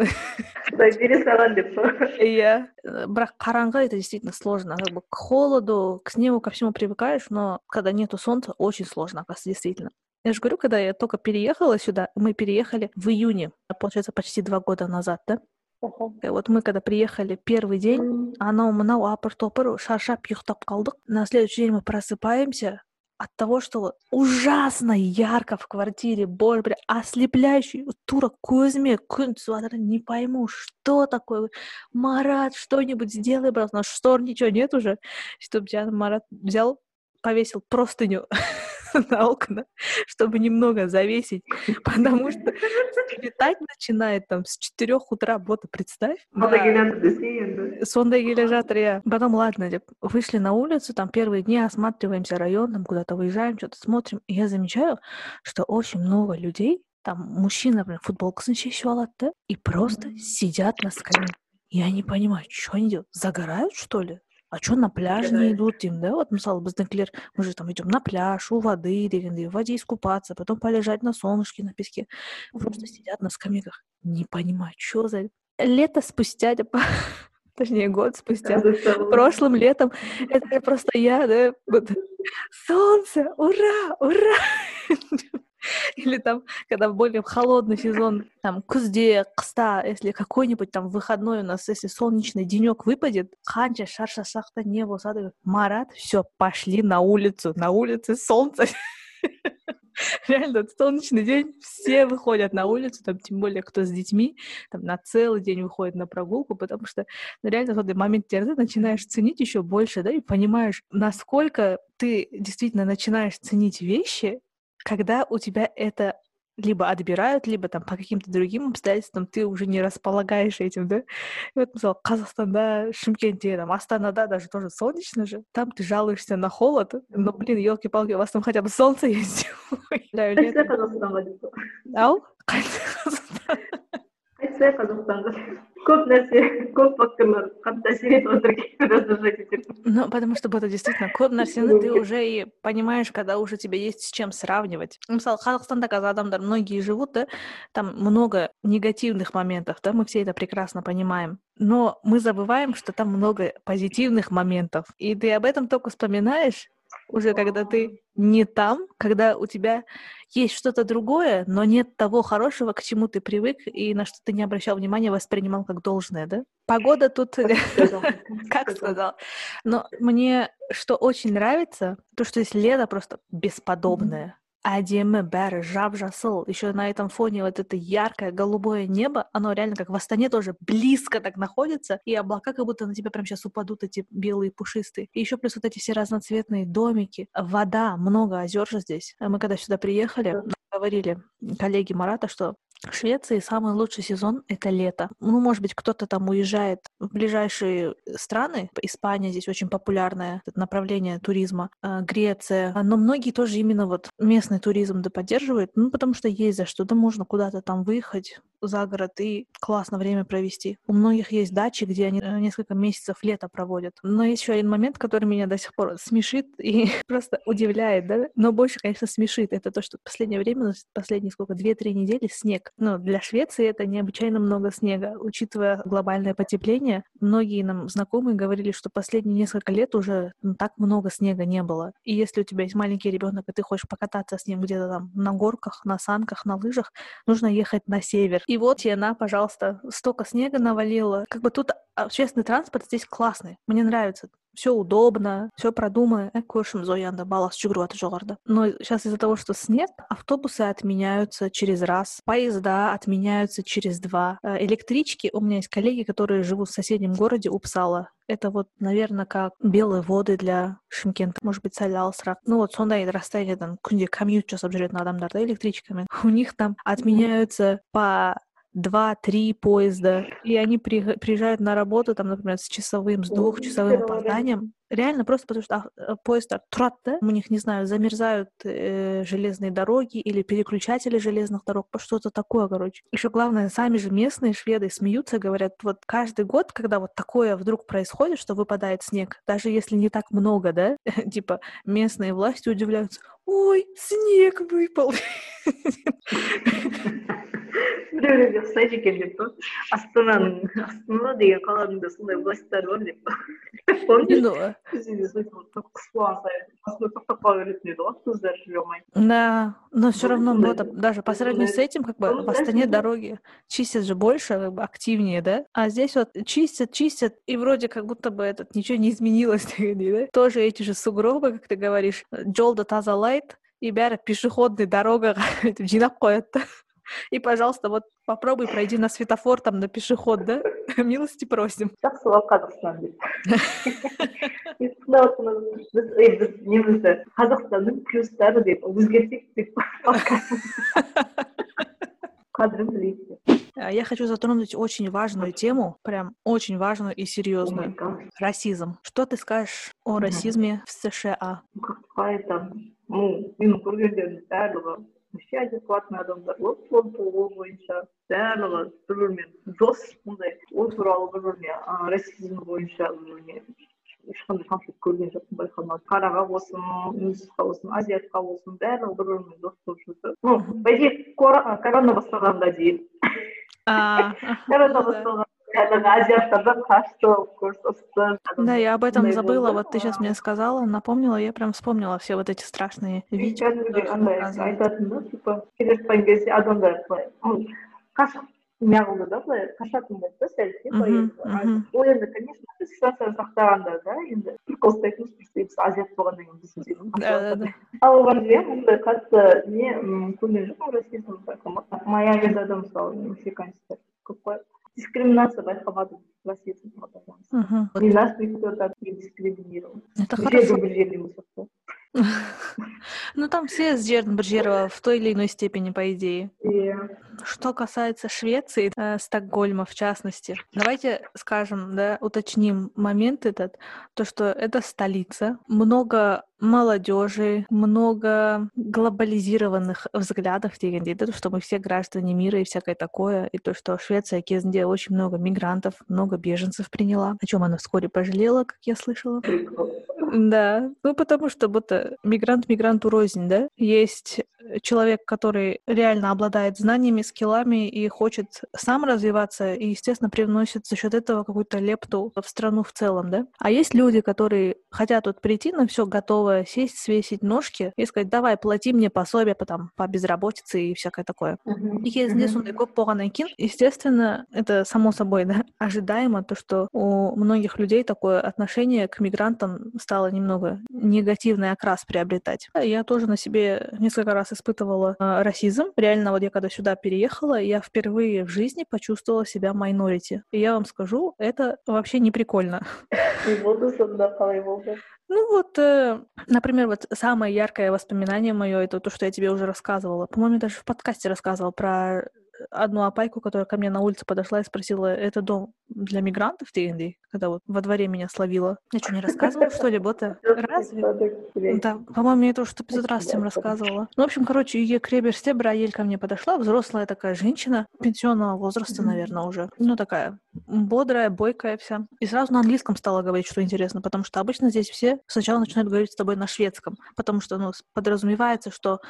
Иә. Бірақ қараңғы это действительно сложно. Как бы к холоду, к снегу, ко всему привыкаешь, но когда нету солнца, очень сложно, оказывается, действительно. Я же говорю, когда я только переехала сюда, мы переехали в июне, получается, почти два года назад, да? Вот мы когда приехали первый день анау мынау апыр топыр шаршап ұйықтап қалдық на следующий день мы просыпаемся от того, что ужасно ярко в квартире, боже, бля, ослепляющий, тура көзіме күн түсіп не пойму, что такое. Марат, что-нибудь сделай, брат, на штор ничего нет уже, чтобы Марат взял, повесил простыню на окна, чтобы немного завесить, потому что летать начинает там с 4 утра, вот представь. Жатыр, я. Потом, ладно, вышли на улицу, там первые дни осматриваемся район, там куда-то выезжаем, что-то смотрим, и я замечаю, что очень много людей, там мужчина, например, футболкасын шешіп алады и просто сидят на скамейке. Я не понимаю, что они делают? Загорают, что ли? а что на пляж не идут деймін да вот мысалы біздікілер мы же там идем на пляж у воды дегендей в воде искупаться потом полежать на солнышке на песке просто сидят на скамейках не понимаю что за лето спустя типа точнее год спустя прошлым летом это просто я да вот солнце ура ура Или там, когда более холодный сезон, там, кузде, кста, если какой-нибудь там выходной у нас, если солнечный денек выпадет, ханча, шарша, шахта, небо, сады, марат, все, пошли на улицу, на улице солнце. Реально, солнечный день, все выходят на улицу, там, тем более, кто с детьми, там, на целый день выходит на прогулку, потому что, ну, реально, в этот момент ты начинаешь ценить еще больше, да, и понимаешь, насколько ты действительно начинаешь ценить вещи, когда у тебя это либо отбирают, либо там по каким-то другим обстоятельствам ты уже не располагаешь этим, да? И вот, мысалы, Казахстанда, Шымкентте, там, Астанада даже тоже солнечно же. Там ты жалуешься на холод, но, блин, елки-палки, у вас там хотя бы солнце есть. Ау? қайтса қазақстанда көп нәрсе көп факторлар қатты әсер етіп отыр раздражать етеді ну потому что это действительно көп нәрсені ты уже и понимаешь когда уже тебе есть с чем сравнивать мысалы қазақстанда қазір адамдар многие живут да там много негативных моментов да мы все это прекрасно понимаем но мы забываем что там много позитивных моментов и ты об этом только вспоминаешь уже когда ты не там, когда у тебя есть что-то другое, но нет того хорошего, к чему ты привык и на что ты не обращал внимания, воспринимал как должное, да? Погода тут, как сказал. Но мне что очень нравится, то, что здесь лето просто бесподобное әдемі бәрі жап жасыл. Еще на этом фоне вот это яркое голубое небо оно реально как в Астане тоже близко так находится и облака как будто на тебя прям сейчас упадут эти белые пушистые. И еще плюс вот эти все разноцветные домики вода много озер же здесь. Мы когда сюда приехали говорили коллеги Марата что в Швеции самый лучший сезон — это лето. Ну, может быть, кто-то там уезжает в ближайшие страны. Испания здесь очень популярное направление туризма. А, Греция. Но многие тоже именно вот местный туризм да поддерживают. Ну, потому что есть за что. Да можно куда-то там выехать за город и классно время провести. У многих есть дачи, где они э, несколько месяцев лета проводят. Но есть еще один момент, который меня до сих пор смешит и просто удивляет, да? Но больше, конечно, смешит. Это то, что в последнее время, последние сколько, две-три недели снег ну, для Швеции это необычайно много снега. Учитывая глобальное потепление, многие нам знакомые говорили, что последние несколько лет уже ну, так много снега не было. И если у тебя есть маленький ребенок, и ты хочешь покататься с ним где-то там на горках, на санках, на лыжах, нужно ехать на север. И вот она, пожалуйста, столько снега навалила. Как бы тут общественный транспорт здесь классный. Мне нравится все удобно, все продумано. Э, көршім зоянда баласы жүгіріп жатыр жоғарыда. Но сейчас из-за того, что снег, автобусы отменяются через раз, поезда отменяются через два. Э, электрички, у меня есть коллеги, которые живут в соседнем городе Упсала. Это вот, наверное, как белые воды для Шымкента. Может быть, сәл алысырақ. Ну вот сондай расстояниедан күнде комьют жасап жүретін адамдар да электричками. У них там отменяются по два-три поезда, и они при, приезжают на работу, там, например, с часовым, с двухчасовым опозданием. Реально просто потому что а, поезд трат, да? у них, не знаю, замерзают э, железные дороги или переключатели железных дорог, что-то такое, короче. Еще главное, сами же местные шведы смеются, говорят, вот каждый год, когда вот такое вдруг происходит, что выпадает снег, даже если не так много, да, типа местные власти удивляются, ой, снег выпал. біреулер ұқсайды екен деп па астананың астана деген қаланың да сондай властьтары бар деп помнишь қыс болған сайын тоқтап қала беретін еді ғой автобустар жүре алмай Да, но все Вот равно, это ну, это даже по сравнению с этим, как бы Ну, в знаешь, Астане ну, дороги чистят же больше, как бы активнее, да? А здесь вот чистят, чистят, и вроде как будто бы этот ничего не изменилось, да? Тоже эти же сугробы, как ты говоришь, жолды тазалайды, и бәрі пешеходный дорогаға өйтіп жинап қояды да. И, пожалуйста, вот попробуй пройди на светофор там на пешеход, да? Милости просим. жақсы ғой қазақстан деп мен тыңдап отырмын біз ей біз немізді қазақстанның плюстары деп өзгертейік деп қадірін білейік деп А Я хочу затронуть очень важную тему, прям очень важную и О май серьезную. гад. Расизм. Что ты скажешь о Мгм. расизме в США? қалай айтамын ну вообще адекватный адамдар ғой фон толы бойынша барлығы бір бірімен дос мындай ол туралы бір біріне расизм бойынша бір біріне ешқандай конфликт көрген жоқпын байқалмады қараға болсын үндісқа болсын азиатқа болсын барлығы бір бірімен дос болып жүрді ну по идее корона басталғанға дейін корона басталған барлығы азиаттардан қашты көрсетті Да, я об этом Дай забыла. бог, Вот ты сейчас да. мне сказала, напомнила, я прям вспомнила все вот эти страшные видео. кәдімгідей которые андай показывают. айтатын да типа келе жатқан кезде адамдар былай ну, қашып неғылды да былай қашатын болды да сәл типа Мгм, енді мгм. ол енді конечно дистанцияны сақтағандар да енді прикол ұстайтынбыз просто біз азиат болғаннан кейін біз сөйтіп Да, да, да. ал оған дейін ондай қатты не м, көрген жоқпын расизм байқамадым майамида да мысалы мексиканецтер көп қой дискриминация байқамадым расизм Мгм. Вот не нас никто так не дискриминировал Это хорошо. Ну, там все с жерн Бержерова в той или иной степени, по идее. Что касается Швеции, э, Стокгольма в частности, давайте скажем, да, уточним момент этот, то, что это столица, много молодежи, много глобализированных взглядов то, что мы все граждане мира и всякое такое, и то, что Швеция, Кезнде, очень много мигрантов, много беженцев приняла, о чем она вскоре пожалела, как я слышала. Да, ну потому что будто мигрант мигранту рознь, да? Есть э, человек, который реально обладает знаниями, скиллами и хочет сам развиваться, и, естественно, привносит за счет этого какую-то лепту в страну в целом, да? А есть люди, которые хотят вот прийти на все готовое, сесть, свесить ножки и сказать, давай, плати мне пособие потом по безработице и всякое такое. И сондай көп болғаннан кейін естественно это само собой да ожидаемо то что у многих людей такое отношение к мигрантам стало немного негативный окрас приобретать. Я тоже на себе несколько раз испытывала э, расизм. Реально вот я когда сюда переехала я впервые в жизни почувствовала себя майнорити. И я вам скажу это вообще не прикольно ну вот, э, например, вот самое яркое воспоминание мое это то, что я тебе уже рассказывала. По-моему, даже в подкасте рассказывала про одну апайку, которая ко мне на улице подошла и спросила, это дом для мигрантов TND, когда вот во дворе меня словила. Я что, не рассказывала, что ли? Вот-то? Разве? Да, по-моему, я это уже 500 раз всем рассказывала. Ну, в общем, короче, ее креберсте Браель ко мне подошла, взрослая такая женщина, пенсионного возраста, наверное, уже. Ну, такая бодрая, бойкая вся. И сразу на английском стала говорить, что интересно, потому что обычно здесь все сначала начинают говорить с тобой на шведском, потому что, ну, подразумевается, что,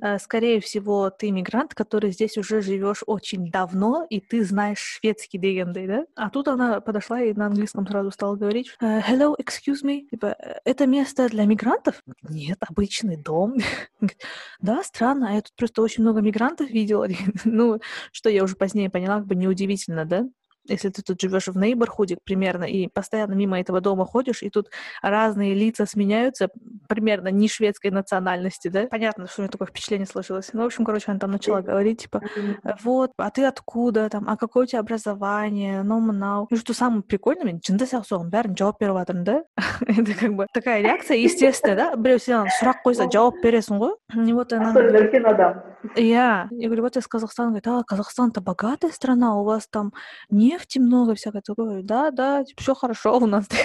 э, скорее всего, ты мигрант, который здесь уже живешь очень давно, и ты знаешь шведский легенды, да? А тут она подошла и на английском сразу стала говорить, э, hello, excuse me, типа, «Э, это место для мигрантов? Нет, обычный дом. Да, странно, а я тут просто очень много мигрантов видела. Ну, что я уже позднее поняла, как бы неудивительно, да? Если ты тут живешь в нейборхуде примерно и постоянно мимо этого дома ходишь, и тут разные лица сменяются, примерно не шведской национальности, да? Понятно, что у меня такое впечатление сложилось. Ну, в общем, короче, она там начала говорить, типа, «Э, вот, а ты откуда там, а какое у тебя образование, ну, мынау. И что самое прикольное, мен жынды соғысуын бәрін жауап беріп жатырмын да это как бы такая реакция естественная да біреу саған сұрақ қойса жауап бересің ғой и вот она особенно үлкен адам я. Я говорю, вот из Казахстана. Говорит, а, Казахстан-то богатая страна, у вас там нефти много всякое такое. Да, да, все хорошо у нас.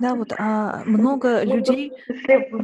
Да, вот, а много людей... В Швецию,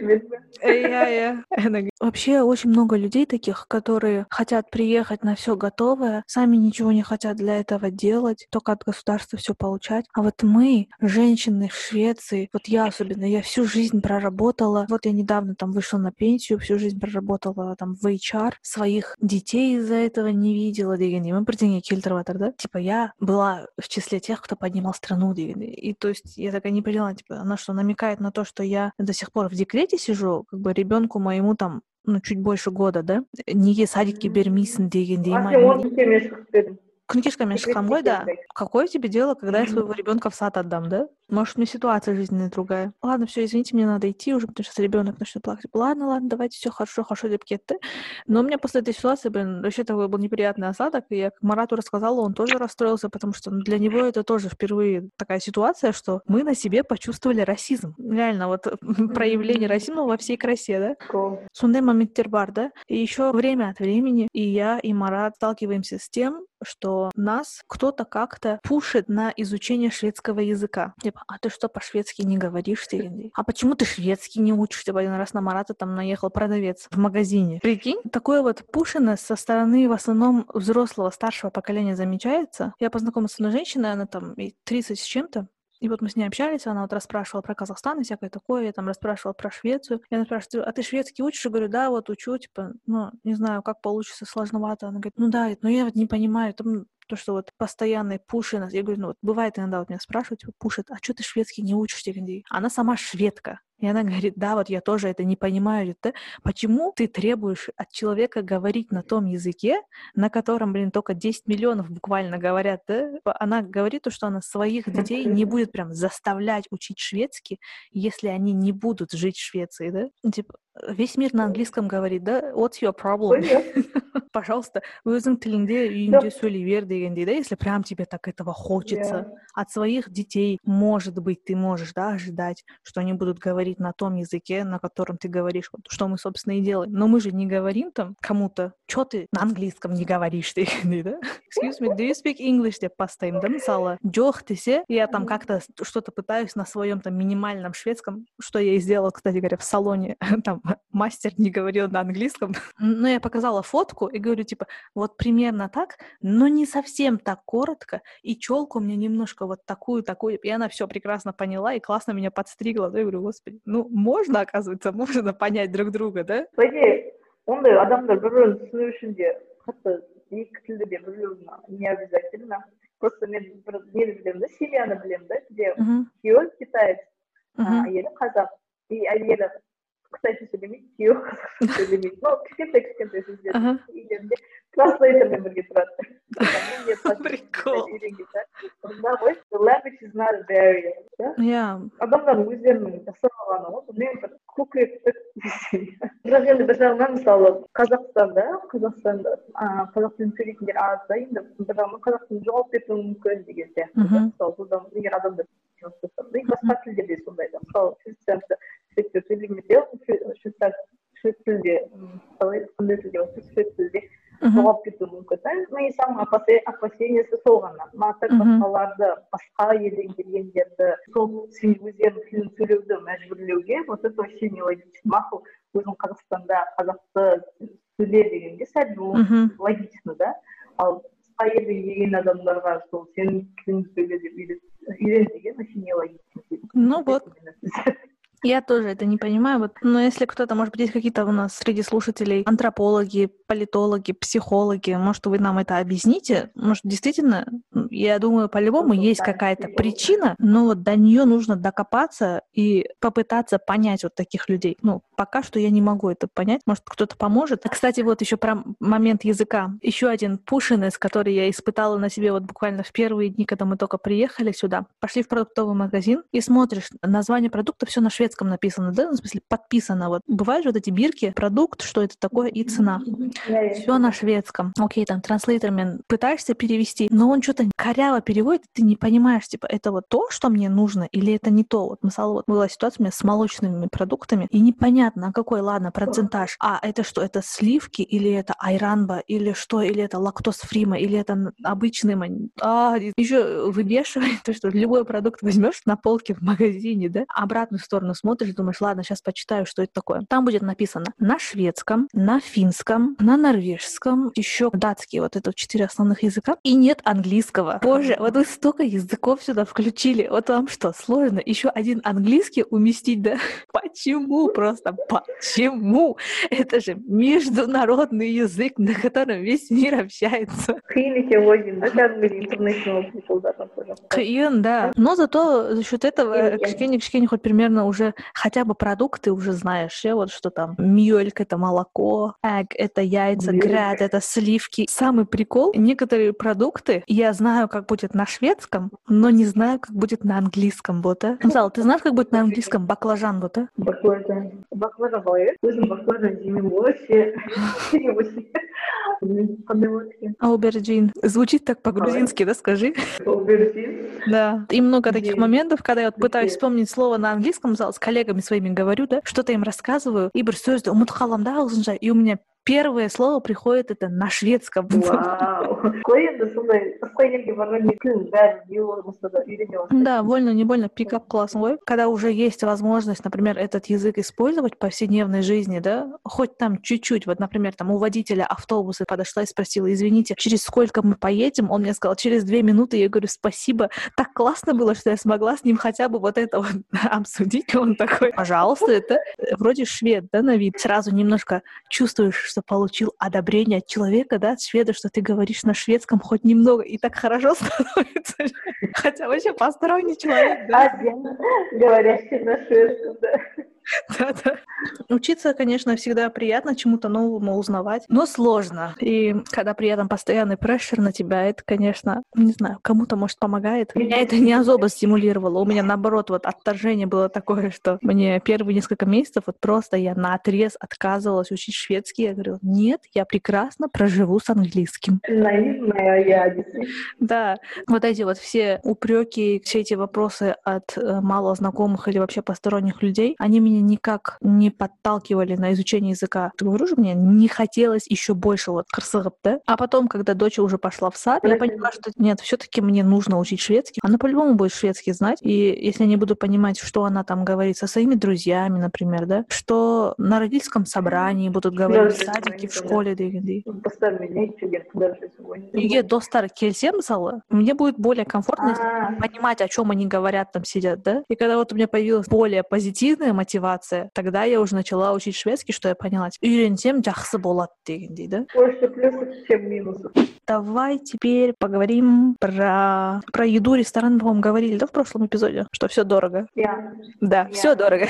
говорит, Я, я. Вообще очень много людей таких, которые хотят приехать на все готовое, сами ничего не хотят для этого делать, только от государства все получать. А вот мы, женщины в Швеции, вот я особенно, я всю жизнь проработала, вот я недавно там вышла на пенсию, всю жизнь проработала там в HR, своих детей из-за этого не видела, дегенде. Мы придение Кильтерова тогда. Типа я была в числе тех, кто поднимал страну, дегенде. И то есть я такая не поняла, типа, она что, намекает на то, что я до сих пор в декрете сижу, как бы ребенку моему там ну, чуть больше года, да? неге садикке бермейсің дегендей ма книжка мен шыққанмын ғой да какое тебе дело когда я своего ребенка в сад отдам да может, у меня ситуация жизненная другая. Ладно, все, извините, мне надо идти уже, потому что ребенок начнет плакать. Ладно, ладно, давайте, все хорошо, хорошо, деп кетті. Но у меня после этой ситуации, блин, вообще такой был неприятный осадок. И я как Марату рассказала, он тоже расстроился, потому что ну, для него это тоже впервые такая ситуация, что мы на себе почувствовали расизм. Реально, вот проявление расизма во всей красе, да? Сундай моменттер бар, да? И еще время от времени и я, и Марат сталкиваемся с тем, что нас кто-то как-то пушит на изучение шведского языка. Типа, а ты что, по-шведски не говоришь, ты? А почему ты шведский не учишь? Типа, один раз на Марата там наехал продавец в магазине. Прикинь, такое вот пушино со стороны в основном взрослого, старшего поколения замечается. Я познакомилась с одной женщиной, она там 30 с чем-то, и вот мы с ней общались, она вот расспрашивала про Казахстан и всякое такое, я там расспрашивала про Швецию. И она спрашивает, а ты шведский учишь? Я говорю, да, вот учу, типа, ну, не знаю, как получится, сложновато. Она говорит, ну да, но я вот не понимаю, там то, что вот постоянный пуши, я говорю, ну вот бывает иногда вот меня спрашивают, типа, пушит, а что ты шведский не учишь, Она сама шведка. И она говорит, да, вот я тоже это не понимаю. Это, почему ты требуешь от человека говорить на том языке, на котором, блин, только 10 миллионов буквально говорят, да? Она говорит, что она своих детей не будет прям заставлять учить шведский, если они не будут жить в Швеции, да? Типа, весь мир на английском говорит, да? What's your problem? Пожалуйста, өзің тіліңде үйіңде сөйлей бер дегендей, да, если прям тебе так этого хочется. От своих детей, может быть, ты можешь, да, ожидать, что они будут говорить на том языке, на котором ты говоришь, вот, что мы, собственно, и делаем. Но мы же не говорим там кому-то, что ты на английском не говоришь, дегендей, да? Excuse me, do you speak English деп бастаймын, да, мысалы, жоқ десе, я там как-то что-то пытаюсь на своем там минимальном шведском, что я и сделала, кстати говоря, в салоне, там мастер не говорил на английском, но я показала фотку и говорю, типа, вот примерно так, но не совсем так коротко, и челку у меня немножко вот такую, такую, и она все прекрасно поняла и классно меня подстригла, да, я говорю, господи, ну, можно, оказывается, можно понять друг друга, да? Пойди, ондай адамдар бір бірін түсіну үшін де қатты екі тілді де білу не обязательно просто мен бір нені білемін да семьяны білемін да где күйеуі китаец әйелі қазақ и әйелі кстати сөйлемейді күйеуі қазақша сөйлемейді ну кішкентай кішкентай сөздер үйлерінде транслейтермен бірге тұрады прикол да ғой language is not a barrier иә адамдардың өздерінің жасап алғаны ғой сонымен бір көкіректік бірақ енді бір жағынан мысалы қазақстанда қазақстанда қазақ тілін сөйлейтіндер аз да енді бір жағынан қазақ тілін жоғалып кетуі мүмкін деген сияқты мысалы содан егер адамдар басқа тілдер де сондай да мысалы швейцария шведше сөйлемесе швейцар швед тілде қалай қандай тілде болса швед тілде жоғалып кетуі мүмкін да самый опасениесі сол ғана так басқаларды басқа елден келгендерді сол өздерінің тілін сөйлеуді мәжбүрлеуге вот это вообще нелогично мақұл өзің қазақстанда қазақты сөйле дегенге сәл логично да? Ал басқа елден келген адамдарға сол сенің тіліңді сөйле деп үйрен деген вообще нелогично ну вот. Я тоже это не понимаю. Вот, но если кто-то, может быть, есть какие-то у нас среди слушателей антропологи, политологи, психологи, может, вы нам это объясните? Может, действительно, я думаю, по-любому есть какая-то причина, но вот до нее нужно докопаться и попытаться понять вот таких людей. Ну, пока что я не могу это понять. Может, кто-то поможет. А, кстати, вот еще про момент языка. Еще один пушинес, который я испытала на себе вот буквально в первые дни, когда мы только приехали сюда. Пошли в продуктовый магазин и смотришь, название продукта все на шведском шведском написано, да, ну, в смысле подписано. Вот бывают же вот эти бирки, продукт, что это такое и цена. Все на шведском. Окей, там транслейтермен пытаешься перевести, но он что-то коряво переводит, ты не понимаешь, типа, это вот то, что мне нужно, или это не то. Вот, мысалы, вот была ситуация у меня с молочными продуктами, и непонятно, а какой, ладно, процентаж. А это что, это сливки, или это айранба, или что, или это лактоз-фрима, или это обычный а, еще выбешивает то, что любой продукт возьмешь на полке в магазине, да, обратную сторону смотришь, думаешь, ладно, сейчас почитаю, что это такое. Там будет написано на шведском, на финском, на норвежском, еще датский, вот это четыре основных языка, и нет английского. Боже, вот вы столько языков сюда включили. Вот вам что, сложно еще один английский уместить, да? Почему? Просто почему? Это же международный язык, на котором весь мир общается. Кыйын, да. Но зато за счет этого кішкене хоть примерно уже хотя бы продукты уже знаешь, я вот что там мюльк это молоко, эг это яйца, гряд это сливки. Самый прикол, некоторые продукты я знаю, как будет на шведском, но не знаю, как будет на английском вот, а. Зал, ты знаешь, как будет на английском баклажан вот, а? Баклажан. Баклажан қалай өзім баклажан жемеймін вообще Aubergine. Звучит так по-грузински, да, скажи? Aubergine. Да. И много таких моментов, когда я вот пытаюсь вспомнить слово на английском, зал с коллегами своими говорю, да, что-то им рассказываю, и бір сөзді ұмытып қаламын да и у меня первое слово приходит это на шведском. Да, больно, не больно, пикап классно. Ой, когда уже есть возможность, например, этот язык использовать в повседневной жизни, да, хоть там чуть-чуть, вот, например, там у водителя автобуса подошла и спросила, извините, через сколько мы поедем? Он мне сказал, через две минуты. Я говорю, спасибо. Так классно было, что я смогла с ним хотя бы вот это вот обсудить. Он такой, пожалуйста, это вроде швед, да, на вид. Сразу немножко чувствуешь, что что получил одобрение от человека, да, от шведа, что ты говоришь на шведском хоть немного, и так хорошо становится. Хотя вообще посторонний человек, да. Говорящий на шведском, да. Да-да. Учиться, конечно, всегда приятно чему-то новому узнавать, но сложно. И когда при этом постоянный прессер на тебя, это, конечно, не знаю, кому-то, может, помогает. Меня это не особо стимулировало. У меня, наоборот, вот отторжение было такое, что мне первые несколько месяцев вот просто я на отрез отказывалась учить шведский. Я говорила, нет, я прекрасно проживу с английским. Наивная я, Да, вот эти вот все упреки, все эти вопросы от э, мало знакомых или вообще посторонних людей, они меня никак не подталкивали на изучение языка. Ты говорю же, мне не хотелось еще больше вот да? А потом, когда дочь уже пошла в сад, я поняла, что нет, все-таки мне нужно учить шведский. Она по-любому будет шведский знать. И если я не буду понимать, что она там говорит со своими друзьями, например, да, что на родительском собрании будут говорить в садике, в школе дегенде. Егер достар келсе мысалы, мне будет более комфортно понимать, о чем они говорят, там сидят, да? И когда вот у меня появилась более позитивная мотивация, мотивация. Тогда я уже начала учить шведский, что я поняла. Үйренсем жақсы болады дегендей, да? Больше плюсов, чем минусов. Давай теперь поговорим про, про еду. Ресторан, по-моему, говорили, да, в прошлом эпизоде? Что все дорого. Yeah. Да, yeah. все дорого.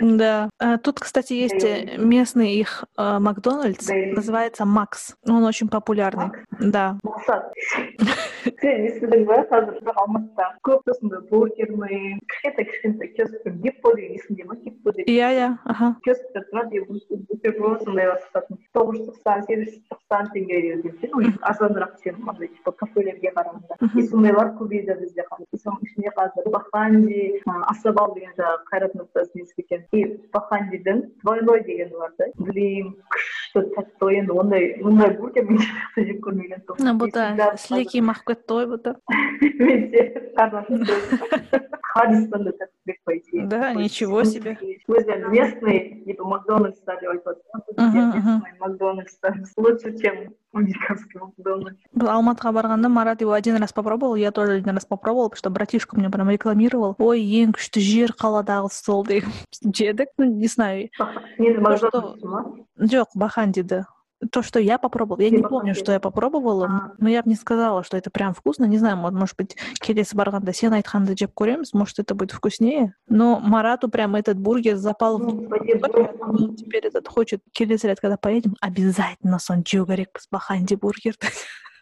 Да. А, тут, кстати, есть э, местный их э, Макдональдс. Называется Макс. Он очень популярный. Да. Бургер ме кішкентай кішкентай киосктер гиппо деген есіңде ма гиппо деген иә иә аха киосктер тұрады бутерброд сондайлар сататын тоғыз жүз тоқсан сегіз жүз тоқсан теңгеге екен арзанырақ чем андай типа кафелерге қарағанда и сондайлар көбейді бізде қазір и соның ішінде қазір баханди асабал деген жаңағы қайрат нұртастың екен и бахандидің двойной дегені бар да. Блин күшті тәтті енді ондай ондай бургер мен жеп көрмеген тұғым бұл да сілекейім ағып кетті ғой бұл да. Менде Хадистон это Да, ничего себе. местные, типа Макдональдс стали местный Макдональдс лучше, чем американский Макдональдс. алматыға барғанда марат его один раз попробовал я тоже один раз попробовал потому что братишка мне прям рекламировал ой ең күшті жер қаладағы стол деген жедік ну не знаю жоқ бахандиді то, что я попробовала, я не помню, что я попробовала, но я бы не сказала, что это прям вкусно. Не знаю, может быть, келесі барғанда сен айтқанды жеп көреміз, может, это будет вкуснее. Но Марату прям этот бургер запал в он теперь этот хочет келесі рет, когда поедем, обязательно сон жеу керекпіз баханди бургер.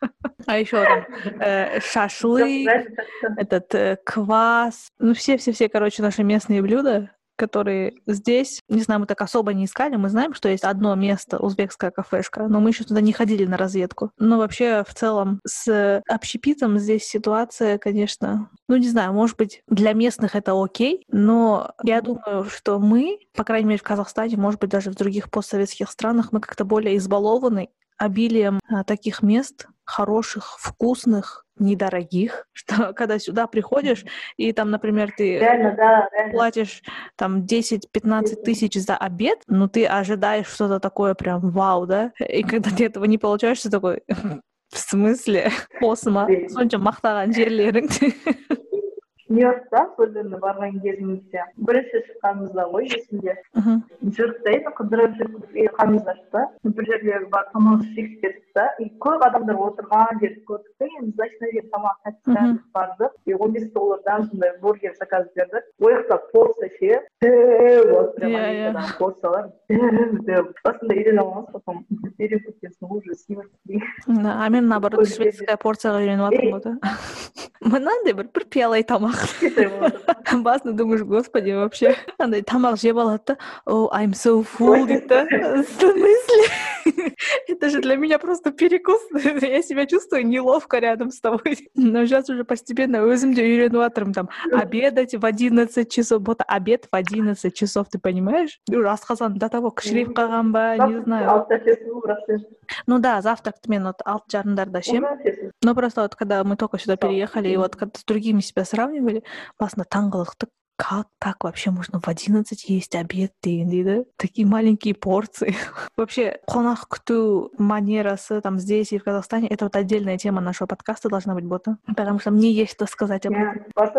А еще там э, шашлык, этот э, квас, ну все-все-все, короче, наши местные блюда, которые здесь, не знаю, мы так особо не искали, мы знаем, что есть одно место, узбекская кафешка, но мы еще туда не ходили на разведку. Но вообще, в целом, с общепитом здесь ситуация, конечно, ну, не знаю, может быть, для местных это окей, но я думаю, что мы, по крайней мере, в Казахстане, может быть, даже в других постсоветских странах, мы как-то более избалованы обилием а, таких мест, хороших, вкусных, недорогих, что когда сюда приходишь, и там, например, ты реально, да, реально. платишь там 10-15 тысяч за обед, но ты ожидаешь что-то такое прям вау, да? И когда ты этого не получаешь, ты такой, в смысле? Осма, сонча мақтаған жерлерің нью йоркта соленді барған кезімізде бірінші шыққанымызда ғой есімде. Жүріп та еді қыдырып жүріп қарнымыз ашты. Бір жерге барып тамақ ішейік дедік та и көп адамдар отырған жерді көрдік та енді значит мына жерге тамақ қатты бардық. И он бес доллардан сондай бургер заказ бердік. Ол жақта порция ше. Иә иә. порциялар басында үйрене алмағанбыз потом үйреніп кеткен соң уже а мен наоборот шведская порцияға үйреніп жатырмын ғой да. Мынандай бір бір пиала тамақ. басында думаешь господи вообще андай тамақ жеп алады да о i'm so full дейді да в смысле это же для меня просто перекус я себя чувствую неловко рядом с тобой но сейчас уже постепенно өзім де үйреніп жатырмын там обедать в одиннадцать часов вот обед в одиннадцать часов ты понимаешь уже асқазан до того кішірейіп қалған ба не знаю ну да завтракты мен вот алты жарымдарда ішемін но просто вот когда мы только сюда переехали и вот когда с другими себя сравнивали басында таңғалдық как так вообще можно в одиннадцать есть обед деген дейді такие маленькие порции. Вообще қонақ күту манерасы там здесь и в казахстане это вот отдельная тема нашего подкаста должна быть бота потому что мне есть что сказать об этом. Ол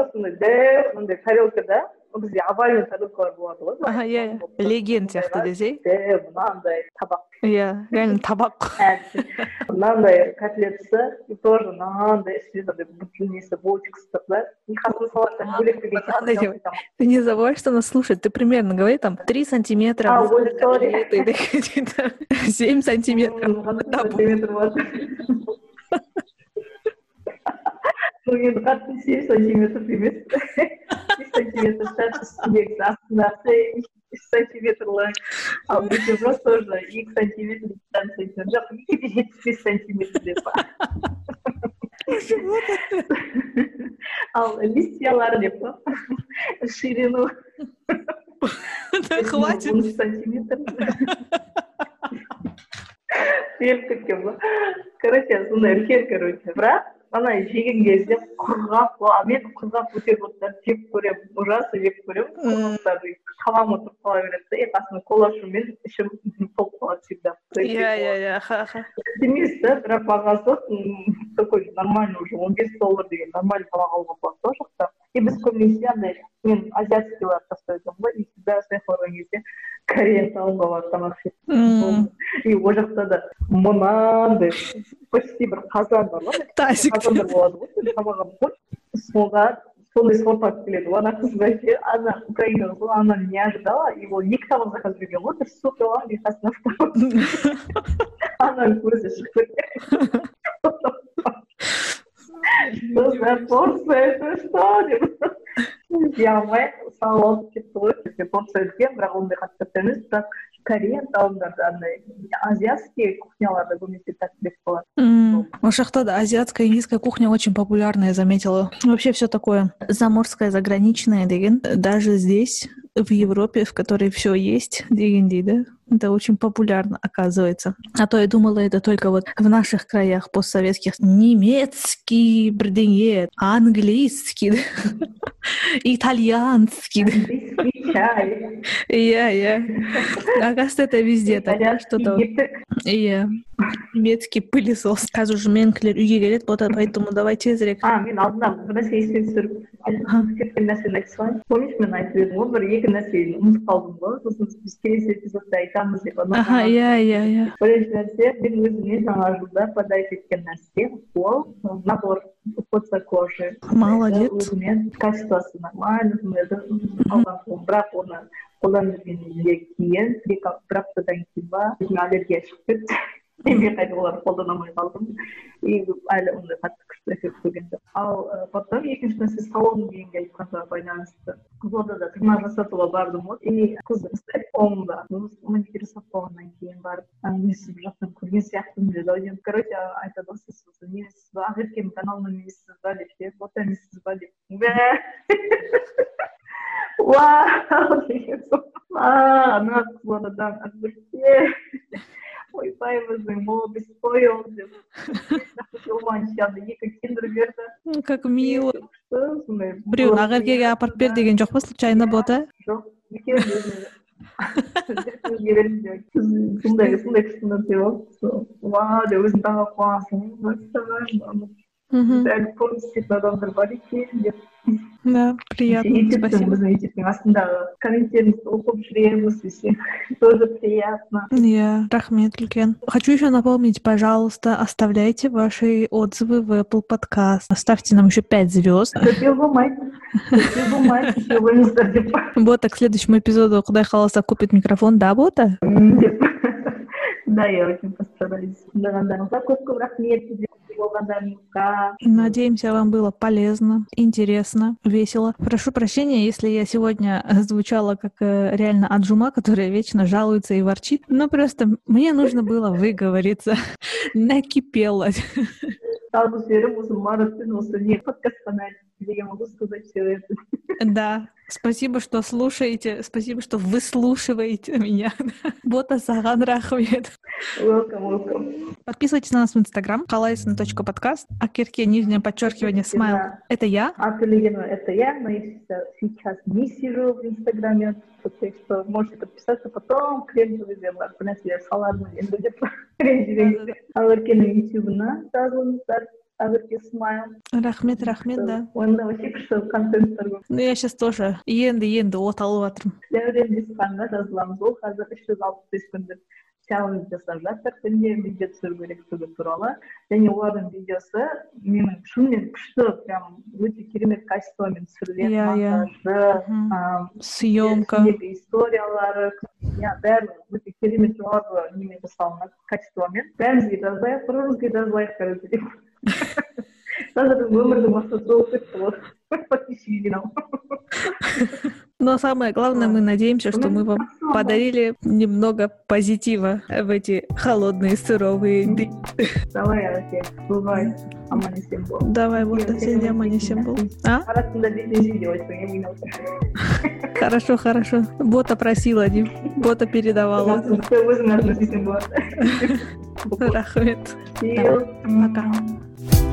бізде овальный тарелкалар болады ғой иә иә леген сияқты десей мынандай табақ иә реально табақ мынандай котлетасы и тоже мынандай ішінде несі болтиксы тұр да и қасына салаттан бөлек ты не забывай что нас слушать ты примерно говори там три сантиметра семь сантиметров ну енді қатты семь сантиметр емес бес сантиметр шарт үстіндегі астындағы үш сантиметрлі ал бутерброд тоже екі сантиметр жарым сантиметр жоқ екі де жетпіс бес сантиметр деп ал листьялары деп па ширину хватит он сантиметр беріп кеткен ба короче сондай үлкен короче бірақ ана жеген кезде құрғақ мен құрғақ бутербродтарды жеп көремін ужасно жеп көремін. Құрғақтарды тамағыма тұрып қала береді да и қасына кола ішумен ішім толып қалады всегда иә иә иә емес та бірақ бағасы такой нормальный уже он бес доллар деген нормальный тамақ алуға болады да ол жақта. И біз көбінесе андай мен азиатскийларды тастап айтамын ғой и всегда саяхат барған кезде корея барып тамақ ішемін и ол жақта да мынандай почти бір қазан бар ғой қазандар болады ғой тамақ соға сондай сорт алып келеді ана қыз вообще ана украина ғой она не ожидала и ол екі тамақ заказ берген ғой бір суп алған и қасына ананың көзі шығып кеткен что за порция это что деп жей алмай салып алып кетті ғой порция үлкен бірақ ондай қатты емес бірақ корея таундарда андай азиатский кухняларда көбінесе тәттірек болады у жақта да азиатская индийская кухня очень популярная я заметила вообще все такое заморское заграничное деген даже здесь в Европе, в которой все есть, деген да? Это очень популярно, оказывается. А то я думала, это только вот в наших краях постсоветских немецкий, бірдеңе, английский, итальянский. чай. Иә, иә. Оказывается, это везде так. Что-то. Иә. немецкий пылесос қазір уже менікілер үйге келеді бота поэтому давай тезірек а мен алдында бір нәрсе еске түсіріп кеткен нәрсені айтып салайын помнишь мен айтып едім ғой бір екі нәрсені ұмытып қалдым ғой сосын біз келесі эпизодта айтамыз деп аха иә иә иә бірінші нәрсе мен өзіме жаңа жылда подарить еткен нәрсе ол набор уход кожи. Молодец. Өзіме качествосы нормально алған бірақ оны қолданып жүргеннен кейін бір аптадан кейін ба аллергия шығып кетті мен қайта оларды қолдана алмай қалдым. И әлі ондай қатты күшті эффект көрген жоқ. Ал потом екінші нәрсе салон дегенге айтқанға байланысты? Қызылордада тырнақ жасатуға бардым ғой. И қыз қолымда. Маникюр жасап болғаннан кейін барып сізді бір жақтан көрген сияқтымын деді ау деймін короче айтады ғой сіз немесіз ба? Ақеркенің каналынан емессіз ба деп ше? Фото емессіз ба деп. Вау деген соң. Ана қызылордадан Ойбай-божбай, молодость, деп оған жаңағы екі киндер берді как мило біреуін ақеркеге апарып бер деген жоқ па случайно болды жоқ сондай сондай кісіні сыйлап деп өзің тағы қуанасың мәссаған Мгм. әлі порно істейтін адамдар бар екен деп Да, приятно, ютубтың спасибо. біздің ютубтың астындағы комменттеріңізді оқып жүреміз десе тоже приятно Я, рахмет, үлкен. Хочу еще напомнить, пожалуйста, оставляйте ваши отзывы в Apple Podcast. Ставьте нам еще 5 звезд. көпеу болмайды көпеу болмайды кеше қойыңыздар деп Бота к следующему эпизоду Кудай Халаса купит микрофон, да, Бота? деп да я очень постараюсь тыңдағандарыңызға көп көп рахмет бізде болғандарыңызға Надеемся, вам было полезно, интересно, весело. Прошу прощения, если я сегодня звучала как э, реально Аджума, которая вечно жалуется и ворчит. Но просто мне нужно было выговориться. Накипело жалғыз жерім осы мараттың осы не подкастқа деген могу сказать все это Да, спасибо, что слушаете, спасибо, что выслушиваете меня. Бота Саган Рахмет. welcome welcome Подписывайтесь на нас в Инстаграм, халайсон.подкаст, а кирке нижнее подчеркивание смайл. Да. Это я. Атылегина это я, но я сейчас- сейчас не сижу в Инстаграме, так что можете подписаться потом, крем бар бір нәрселер салармын енді деп ренжімеңіздер ақеркенің ютубына жазылыңыздар Ақерке смайл Рахмет, рахмет, да. онда вообще күшті контенттер көп Ну, я сейчас тоже енді енді от алып жатырмын. дәурен десханға жазыламыз ол қазір үш жүз алпыс бес күндік челлендж жасап жатыр. Күнде видео түсіру керектігі туралы. Және олардың видеосы менің шынымен күшті прям өте керемет качествомен түсірілген Иә, иә. Съемка. историялары. Иә бәрі өте керемет жоғарғы немен жасалынған качествомен. Бәрімізге жазайық бір бірімізге жазылайық короче деп қазір өмірдің мақсаты болып кетті ғой подписчик жинау Но самое главное, мы надеемся, что мы вам подарили немного позитива в эти холодные, сыровые дни. давай әке бывай аман есен бол Давай, вот, Иә, сен де аман есен бол. А? арасында бетіңе деп айтсаң ең мынау Хорошо, хорошо. Бота просила, Дим. Бота передавала. өзің атыңа істесең болады Рахмет. See you. Пока.